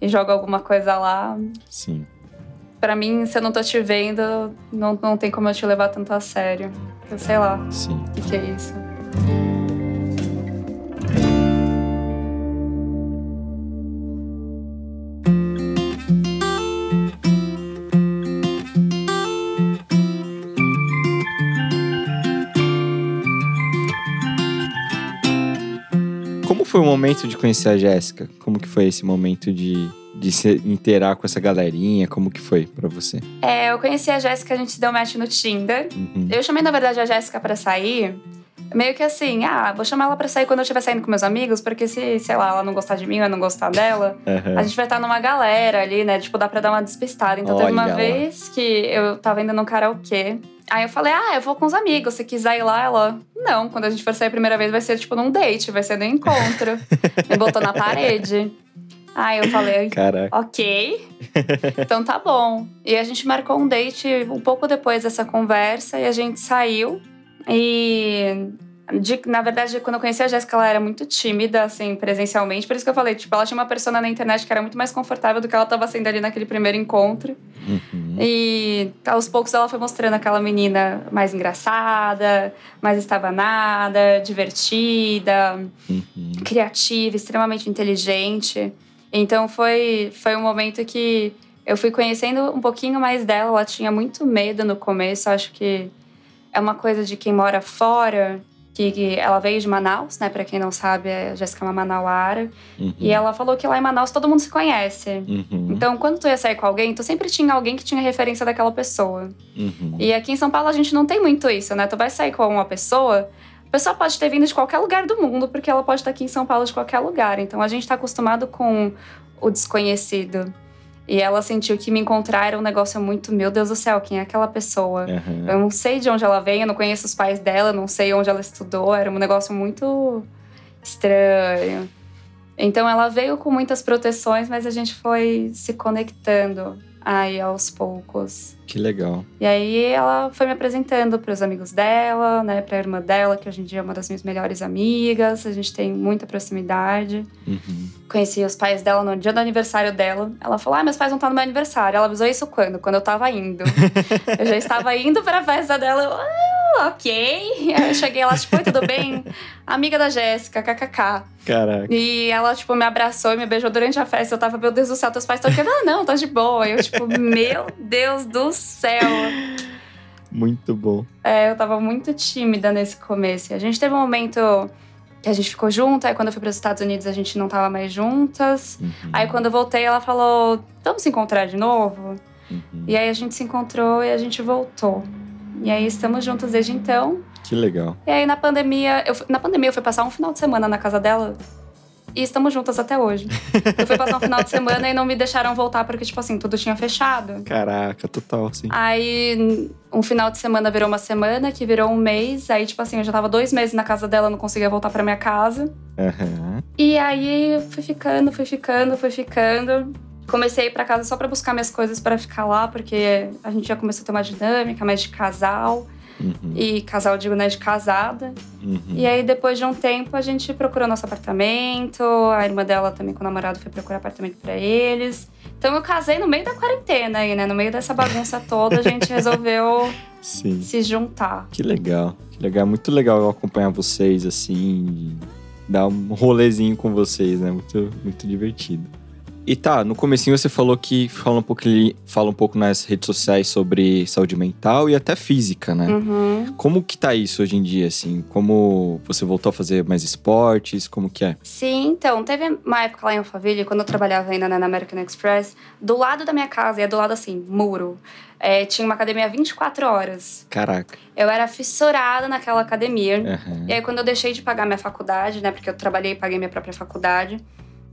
e joga alguma coisa lá, Sim. Pra mim, se eu não tô te vendo, não, não tem como eu te levar tanto a sério. Eu sei lá Sim. o que, que é isso. Foi o momento de conhecer a Jéssica? Como que foi esse momento de, de se inteirar com essa galerinha? Como que foi pra você? É, eu conheci a Jéssica, a gente deu match no Tinder. Uhum. Eu chamei, na verdade, a Jéssica pra sair. Meio que assim, ah, vou chamar ela pra sair quando eu estiver saindo com meus amigos, porque se, sei lá, ela não gostar de mim ou eu não gostar dela, Aham. a gente vai estar numa galera ali, né? Tipo, dá pra dar uma despistada. Então teve uma Olha lá. vez que eu tava indo num karaokê. Aí eu falei, ah, eu vou com os amigos, se quiser ir lá, ela. Não, quando a gente for sair a primeira vez, vai ser tipo num date, vai ser no encontro. *laughs* Me botou na parede. Aí eu falei, Caraca. ok. Então tá bom. E a gente marcou um date um pouco depois dessa conversa e a gente saiu. E. de- na verdade, quando eu conheci a Jéssica, ela era muito tímida, assim, presencialmente. Por isso que eu falei, tipo, ela tinha uma persona na internet que era muito mais confortável do que ela tava sendo ali naquele primeiro encontro. Uhum. E aos poucos ela foi mostrando aquela menina mais engraçada, mais estabanada, divertida, Uhum. criativa, extremamente inteligente. Então foi, foi um momento que eu fui conhecendo um pouquinho mais dela. Ela tinha muito medo no começo, acho que é uma coisa de quem mora fora. Que, ela veio de Manaus, né? Pra quem não sabe, a Jéssica é uma manauara. Uhum. E ela falou que lá em Manaus todo mundo se conhece. Uhum. Então, quando tu ia sair com alguém, tu sempre tinha alguém que tinha referência daquela pessoa. Uhum. E aqui em São Paulo a gente não tem muito isso, né? Tu vai sair com uma pessoa, a pessoa pode ter vindo de qualquer lugar do mundo, porque ela pode estar aqui em São Paulo de qualquer lugar. Então a gente tá acostumado com o desconhecido. E ela sentiu que me encontrar era um negócio muito, meu Deus do céu, quem é aquela pessoa? Uhum. Eu não sei de onde ela vem, eu não conheço os pais dela, não sei onde ela estudou, era um negócio muito estranho. Então ela veio com muitas proteções, mas a gente foi se conectando aí aos poucos. Que legal. E aí ela foi me apresentando para os amigos dela, né, para a irmã dela, que hoje em dia é uma das minhas melhores amigas. A gente tem muita proximidade. Uhum. Conheci os pais dela no dia do aniversário dela. Ela falou: "Ah, meus pais vão estar no meu aniversário". Ela avisou isso quando? Quando eu tava indo. *laughs* eu já estava indo para a festa dela. Eu, ah, OK. Aí eu cheguei lá, tipo, "Oi, tudo bem? Amiga da Jéssica, kkk. Caraca. E ela, tipo, me abraçou e me beijou durante a festa. Eu tava, meu Deus do céu, teus pais estão aqui. Ah, não, tá de boa. Eu, tipo, meu Deus do céu. Muito bom. É, eu tava muito tímida nesse começo. A gente teve um momento que a gente ficou junto. Aí quando eu fui para os Estados Unidos, a gente não tava mais juntas. Uhum. Aí quando eu voltei, ela falou: vamos se encontrar de novo? Uhum. E aí a gente se encontrou e a gente voltou. E aí estamos juntos desde então. Que legal. E aí na pandemia, eu, fui- na pandemia eu fui passar um final de semana na casa dela. E estamos juntas até hoje. Eu fui passar um final de semana e não me deixaram voltar porque, tipo assim, tudo tinha fechado. Caraca, total, assim. Aí, um final de semana virou uma semana, que virou um mês. Aí, tipo assim, eu já tava dois meses na casa dela, não conseguia voltar pra minha casa. Aham. E aí, fui ficando, fui ficando, fui ficando. Comecei a ir pra casa só pra buscar minhas coisas pra ficar lá, porque a gente já começou a ter uma dinâmica mais de casal. Uhum, E casal, digo, né, de casada. uhum. E aí, depois de um tempo, a gente procurou nosso apartamento. A irmã dela também, com o namorado, foi procurar apartamento pra eles. Então, eu casei no meio da quarentena aí, né? No meio dessa bagunça toda, a gente *laughs* resolveu Sim. se juntar. Que legal. Que legal. Muito legal eu acompanhar vocês assim. Dar um rolezinho com vocês, né? Muito, muito divertido. E tá, no comecinho você falou que fala um pouco, fala um pouco nas redes sociais sobre saúde mental e até física, né? Uhum. Como que tá isso hoje em dia, assim? Como você voltou a fazer mais esportes? Como que é? Sim, então, teve uma época lá em Alphaville, quando eu trabalhava ainda na American Express, do lado da minha casa, e é do lado assim, muro, é, tinha uma academia 24 horas. Caraca. Eu era fissurada naquela academia. Aham. E aí, quando eu deixei de pagar minha faculdade, né, porque eu trabalhei e paguei minha própria faculdade,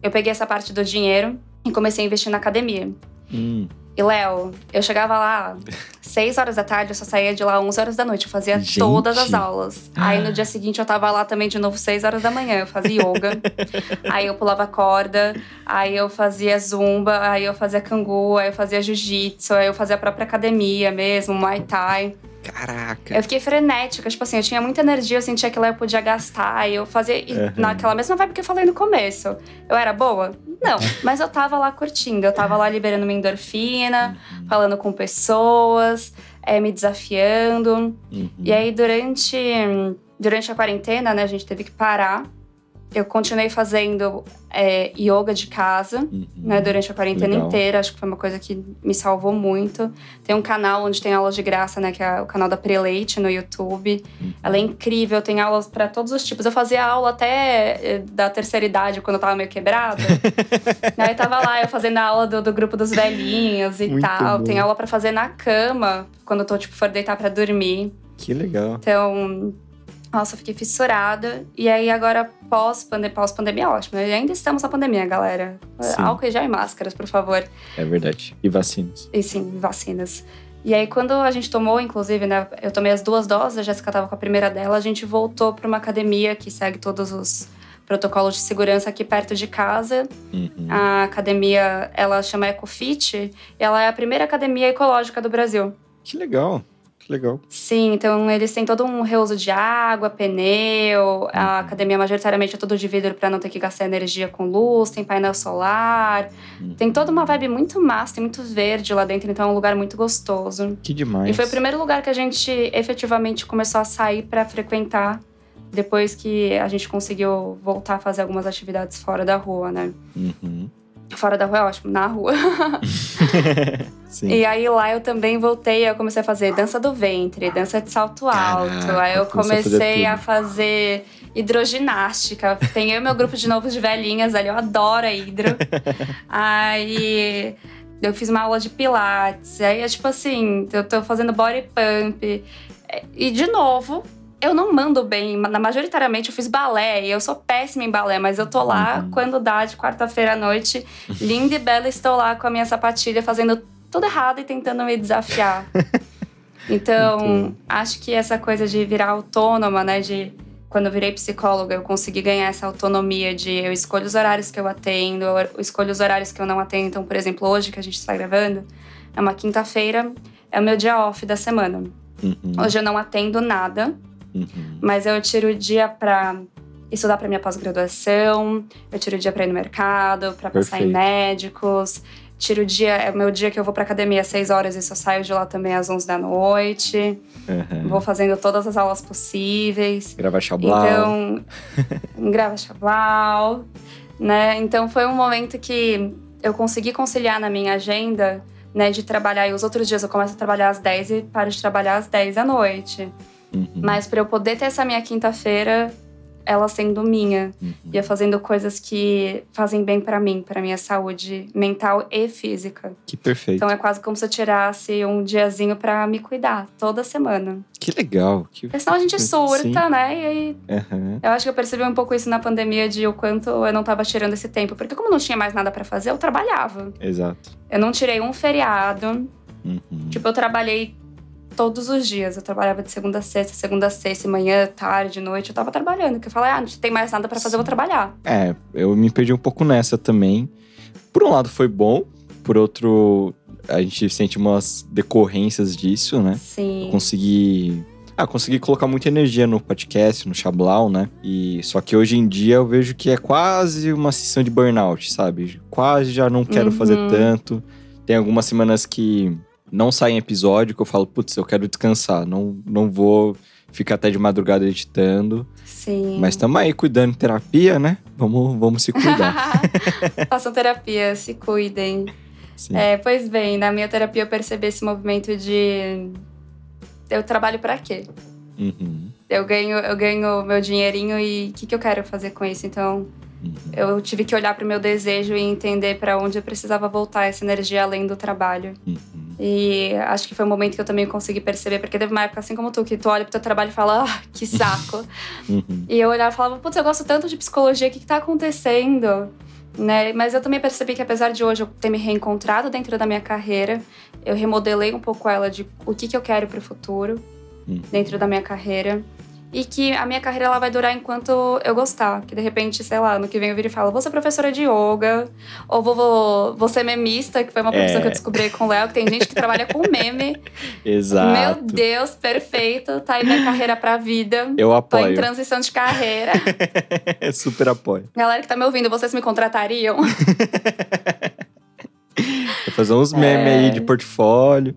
eu peguei essa parte do dinheiro e comecei a investir na academia. Hum, E, Léo, eu chegava lá 6 horas da tarde, eu só saía de lá 11 horas da noite. Eu fazia Gente. todas as aulas. Aí no dia seguinte eu tava lá também de novo 6 horas da manhã. Eu fazia yoga. *laughs* aí eu pulava corda. Aí eu fazia zumba. Aí eu fazia cangu. Aí eu fazia jiu-jitsu. Aí eu fazia a própria academia mesmo, muay thai. Caraca. Eu fiquei frenética, tipo assim, eu tinha muita energia, eu sentia que lá eu podia gastar. E eu fazia e Uhum. naquela mesma vibe que eu falei no começo. Eu era boa? Não, *laughs* mas eu tava lá curtindo. Eu tava lá liberando minha endorfina, Uhum, falando com pessoas, é, me desafiando. uhum. E aí, durante, durante a quarentena, né, a gente teve que parar. Eu continuei fazendo é, yoga de casa, Uhum. né, durante a quarentena Legal. inteira. Acho que foi uma coisa que me salvou muito. Tem um canal onde tem aulas de graça, né, que é o canal da Preleite no YouTube. Uhum. Ela é incrível, tem aulas para todos os tipos. Eu fazia aula até eh, da terceira idade, quando eu tava meio quebrada. *laughs* aí tava lá, eu fazendo a aula do, do grupo dos velhinhos e Muito tal. bom. Tem aula para fazer na cama, quando eu tô, tipo, for deitar para dormir. Que legal. Então, nossa, eu fiquei fissurada. E aí, agora, pós-pandemia, pós-pandemia, ótimo. E ainda estamos na pandemia, galera. Sim. Álcool e gel e máscaras, por favor. É verdade. E vacinas. E sim, vacinas. E aí, quando a gente tomou, inclusive, né? Eu tomei as duas doses, a Jéssica tava com a primeira dela, a gente voltou para uma academia que segue todos os protocolos de segurança aqui perto de casa. Uhum. A academia, ela chama Ecofit, e ela é a primeira academia ecológica do Brasil. Que legal. Legal. Sim, então eles têm todo um reuso de água, pneu. A academia majoritariamente é tudo de vidro para não ter que gastar energia com luz, tem painel solar. Uhum. Tem toda uma vibe muito massa, tem muito verde lá dentro, então é um lugar muito gostoso. Que demais. E foi o primeiro lugar que a gente efetivamente começou a sair para frequentar depois que a gente conseguiu voltar a fazer algumas atividades fora da rua, né? Uhum. Fora da rua é ótimo, na rua. *laughs* E aí lá eu também voltei, eu comecei a fazer dança do ventre, dança de salto alto. Caraca, aí eu começou a fazer comecei a fazer hidroginástica. Tem eu e meu grupo de novos de velhinhas ali, eu adoro a hidro. *laughs* aí eu fiz uma aula de pilates. Aí é tipo assim, eu tô fazendo body pump. E de novo, eu não mando bem. Na- Majoritariamente eu fiz balé e eu sou péssima em balé, mas eu tô lá Uhum. quando dá de quarta-feira à noite, linda e bela, estou lá com a minha sapatilha fazendo tudo errado e tentando me desafiar. *laughs* Então, Muito. acho que essa coisa de virar autônoma, né, de quando eu virei psicóloga, eu consegui ganhar essa autonomia de eu escolho os horários que eu atendo, eu escolho os horários que eu não atendo. Então, por exemplo, hoje que a gente está gravando, é uma quinta-feira, é o meu dia off da semana. Uhum. Hoje eu não atendo nada, Uhum. mas eu tiro o dia para estudar para minha pós-graduação, eu tiro o dia para ir no mercado, para passar em médicos. Tiro o dia, é o meu dia que eu vou para academia às 6 horas e só saio de lá também às 11 da noite. Uhum. Vou fazendo todas as aulas possíveis. Gravar xablau. Então, *laughs* grava chablau, né? Então foi um momento que eu consegui conciliar na minha agenda, né, de trabalhar. E os outros dias eu começo a trabalhar às 10 e paro de trabalhar às 10 da noite. Uhum. Mas para eu poder ter essa minha quinta-feira, ela sendo minha, Uhum. e eu fazendo coisas que fazem bem para mim, para minha saúde mental e física. Que perfeito. Então é quase como se eu tirasse um diazinho para me cuidar toda semana. Que legal. Que... Porque senão a gente surta, Sim. né? E aí Uhum. eu acho que eu percebi um pouco isso na pandemia de o quanto eu não tava tirando esse tempo. Porque como não tinha mais nada pra fazer, eu trabalhava. Exato. Eu não tirei um feriado. Uhum. Tipo, eu trabalhei todos os dias. Eu trabalhava de segunda a sexta, segunda a sexta, manhã, tarde, noite. Eu tava trabalhando. Porque eu falei, ah, não tem mais nada pra fazer, eu vou trabalhar. É, eu me perdi um pouco nessa também. Por um lado foi bom, por outro, a gente sente umas decorrências disso, né? Sim. Consegui Ah, consegui colocar muita energia no podcast, no Chablau, né? E só que hoje em dia eu vejo que é quase uma sessão de burnout, sabe? Quase já não quero Uhum. fazer tanto. Tem algumas semanas que não saem episódio que eu falo, putz, eu quero descansar, não, não vou ficar até de madrugada editando. Sim. Mas estamos aí cuidando de terapia, né? Vamos, vamos se cuidar. *laughs* Façam terapia, se cuidem. Sim. É, pois bem, na minha terapia eu percebi esse movimento de eu trabalho pra quê? Uhum, Eu ganho, eu ganho meu dinheirinho e o que, que eu quero fazer com isso? Então, uhum. eu tive que olhar pro meu desejo e entender pra onde eu precisava voltar essa energia além do trabalho. Uhum. E acho que foi um momento que eu também consegui perceber, porque teve uma época assim como tu, que tu olha pro teu trabalho e fala, ah, que saco. *laughs* Uhum. E eu olhava e falava, putz, eu gosto tanto de psicologia, o que, que tá acontecendo? Né? Mas eu também percebi que apesar de hoje eu ter me reencontrado dentro da minha carreira, eu remodelei um pouco ela de o que, que eu quero pro futuro Uhum. dentro da minha carreira. E que a minha carreira ela vai durar enquanto eu gostar. Que de repente, sei lá, no que vem eu viro e falo, vou ser professora de yoga, ou vou, vou, vou ser memista, que foi uma profissão É. que eu descobri com o Léo, que tem gente que trabalha com meme. *laughs* Exato. Meu Deus, perfeito. Tá aí minha carreira pra vida. Eu Tô em apoio. transição de carreira. *laughs* Super apoio. Galera que tá me ouvindo, vocês me contratariam? *laughs* Vou fazer uns memes É. aí de portfólio.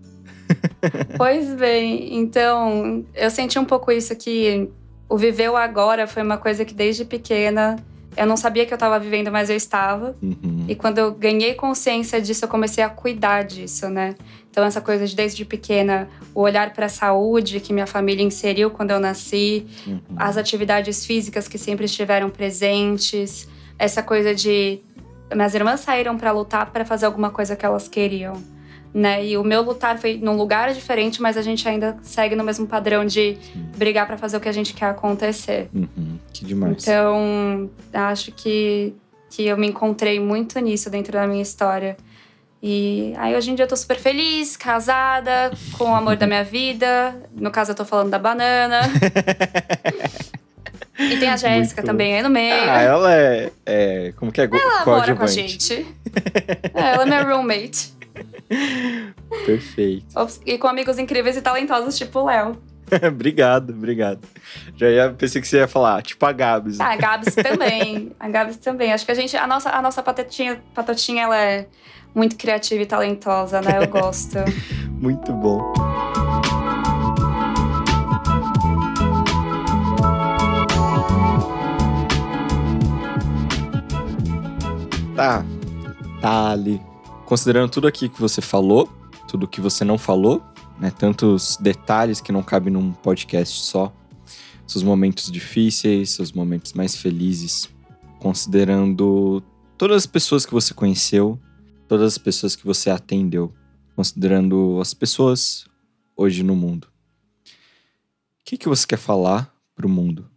*laughs* pois bem, então eu senti um pouco isso que o viver o agora foi uma coisa que desde pequena eu não sabia que eu tava vivendo, mas eu estava. Uhum. E quando eu ganhei consciência disso, eu comecei a cuidar disso, né? Então essa coisa de desde pequena, o olhar para a saúde que minha família inseriu quando eu nasci, Uhum. as atividades físicas que sempre estiveram presentes, essa coisa de minhas irmãs saíram para lutar para fazer alguma coisa que elas queriam, né? E o meu lutar foi num lugar diferente, mas a gente ainda segue no mesmo padrão de brigar para fazer o que a gente quer acontecer. Uhum. Que demais. Então, acho que que eu me encontrei muito nisso dentro da minha história. E aí hoje em dia eu tô super feliz, casada, *laughs* com o amor da minha vida. No caso, eu tô falando da banana. *laughs* E tem a Jéssica também aí no meio. Ah, ela é, é- Como que é? ela mora com a gente. *laughs* É, ela é minha roommate. *laughs* Perfeito. E com amigos incríveis e talentosos, tipo o Léo. *laughs* obrigado, obrigado. Já ia, pensei que você ia falar, tipo a Gabs. Ah, a Gabs também. A Gabs também. Acho que a gente. A nossa, a nossa patotinha, patotinha, ela é muito criativa e talentosa, né? Eu gosto. *laughs* Muito bom. Tá. Tá ali. Considerando tudo aqui que você falou, tudo que você não falou, né? Tantos detalhes que não cabem num podcast só. Seus momentos difíceis, seus momentos mais felizes. Considerando todas as pessoas que você conheceu, todas as pessoas que você atendeu considerando as pessoas hoje no mundo. O que, que você quer falar pro mundo?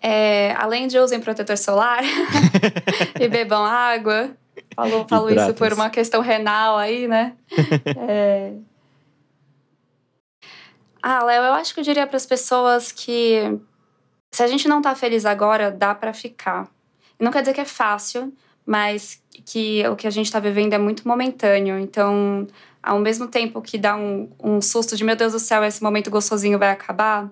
É, além de usem protetor solar *laughs* *laughs* e bebam água. Falo, falo isso por uma questão renal aí, né? *laughs* É... Ah, Léo, eu acho que eu diria para as pessoas que se a gente não tá feliz agora, dá para ficar. Não quer dizer que é fácil, mas que o que a gente tá vivendo é muito momentâneo. Então, ao mesmo tempo que dá um, um susto de meu Deus do céu, esse momento gostosinho vai acabar,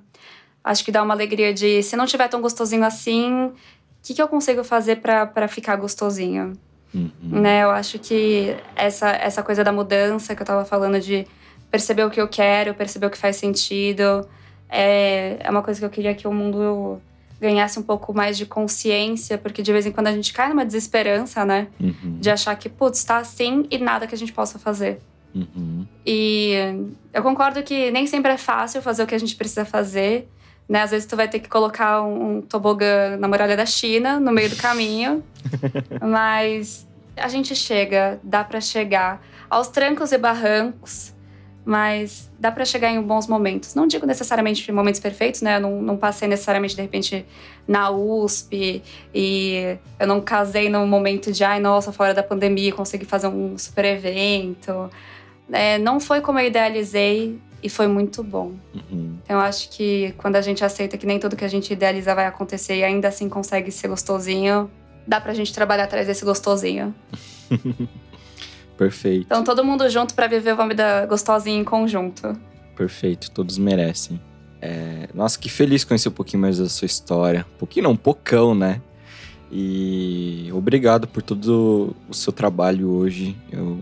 acho que dá uma alegria de se não tiver tão gostosinho assim, o que, que eu consigo fazer para ficar gostosinho? Uhum. Né? Eu acho que essa, essa coisa da mudança que eu tava falando de perceber o que eu quero, perceber o que faz sentido, é, é uma coisa que eu queria que o mundo ganhasse um pouco mais de consciência, porque de vez em quando a gente cai numa desesperança, né? Uhum. De achar que, putz, tá assim e nada que a gente possa fazer. Uhum. E eu concordo que nem sempre é fácil fazer o que a gente precisa fazer. Né? Às vezes tu vai ter que colocar um, um tobogã na muralha da China, no meio do caminho. *laughs* Mas a gente chega, dá pra chegar aos trancos e barrancos, mas dá pra chegar em bons momentos. Não digo necessariamente momentos perfeitos, né? Eu não, não passei necessariamente, de repente, na USP e eu não casei num momento de, ai, nossa, fora da pandemia, consegui fazer um super evento. É, não foi como eu idealizei e foi muito bom. Uhum. Então, eu acho que quando a gente aceita que nem tudo que a gente idealiza vai acontecer e ainda assim consegue ser gostosinho, dá pra gente trabalhar atrás desse gostosinho. *laughs* Perfeito, Então, todo mundo junto pra viver uma vida gostosinha em conjunto. perfeito. Todos merecem. É, nossa, que feliz conhecer um pouquinho mais da sua história. Um pouquinho não, um pocão, né? E obrigado por todo o seu trabalho hoje. Eu,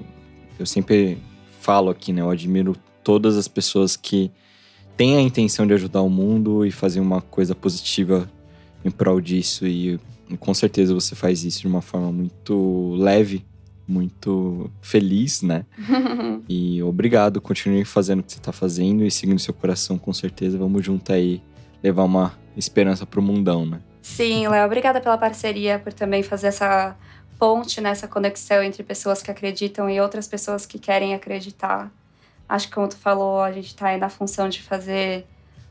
eu sempre falo aqui, né? Eu admiro todas as pessoas que têm a intenção de ajudar o mundo e fazer uma coisa positiva em prol disso. E com certeza você faz isso de uma forma muito leve, muito feliz, né? *laughs* e obrigado, continue fazendo o que você tá fazendo e seguindo seu coração, com certeza. Vamos junto aí levar uma esperança pro mundão, né? Sim, Léo, obrigada pela parceria, por também fazer essa ponte, nessa né, conexão entre pessoas que acreditam e outras pessoas que querem acreditar. Acho que, como tu falou, a gente está aí na função de fazer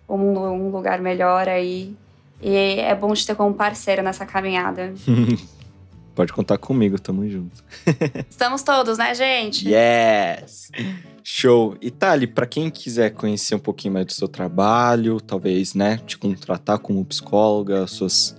o mundo um lugar melhor aí. E é bom te ter como parceiro nessa caminhada. *laughs* Pode contar comigo, tamo junto. *laughs* Estamos todos, né, gente? Yes! Show. E Thali, para quem quiser conhecer um pouquinho mais do seu trabalho, talvez, né, te contratar como psicóloga, suas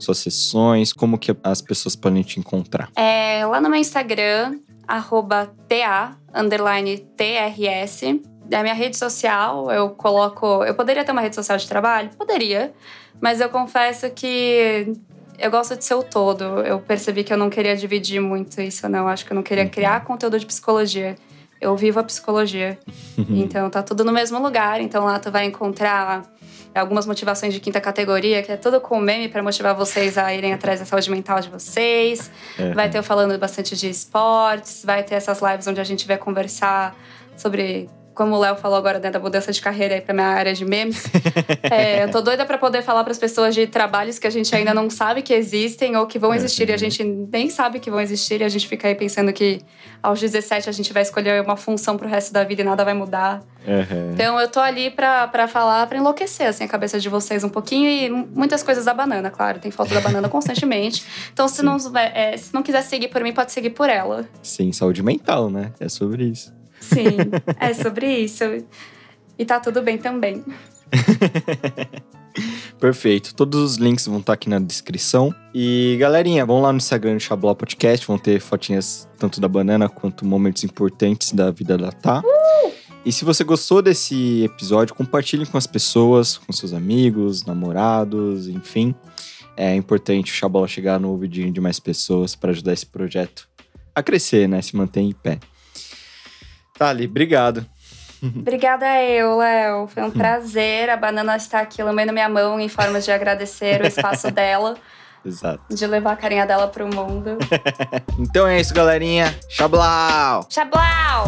suas sessões, como que as pessoas podem te encontrar? É, lá no meu Instagram, arroba TA, underline TRS. É a minha rede social, eu coloco. Eu poderia ter uma rede social de trabalho? Poderia. Mas eu confesso que eu gosto de ser o todo. Eu percebi que eu não queria dividir muito isso, não. Acho que eu não queria uhum. criar conteúdo de psicologia. Eu vivo a psicologia. *laughs* então tá tudo no mesmo lugar. Então lá tu vai encontrar algumas motivações de quinta categoria, que é tudo com meme para motivar vocês a irem atrás da saúde mental de vocês. Uhum. Vai ter eu falando bastante de esportes, vai ter essas lives onde a gente vai conversar sobre como o Léo falou agora né, da mudança de carreira aí pra minha área de memes. *laughs* é, eu tô doida para poder falar para as pessoas de trabalhos que a gente ainda não sabe que existem ou que vão existir e a gente nem sabe que vão existir e a gente fica aí pensando que aos 17 a gente vai escolher uma função pro resto da vida e nada vai mudar. Uhum. Então eu tô ali para falar, para enlouquecer assim, a cabeça de vocês um pouquinho e muitas coisas da banana, claro. Tem foto da banana constantemente. *laughs* Então se não, é, se não quiser seguir por mim, pode seguir por ela. Sim, saúde mental, né? É sobre isso. Sim, é sobre isso. E tá tudo bem também. *laughs* Perfeito. Todos os links vão estar aqui na descrição. E galerinha, vão lá no Instagram do Xablau Podcast, vão ter fotinhas tanto da banana quanto momentos importantes da vida da Tá. Uh! E se você gostou desse episódio, compartilhe com as pessoas, com seus amigos, namorados, enfim. É importante o Xablau chegar no ouvidinho de mais pessoas para ajudar esse projeto a crescer, né? Se manter em pé. Thali, obrigado. Obrigada eu, Léo. Foi um prazer. A banana está aqui lambendo minha mão em forma de agradecer o espaço *laughs* dela. Exato. De levar a carinha dela pro mundo. *laughs* então é isso, galerinha. Xablau! Xablau!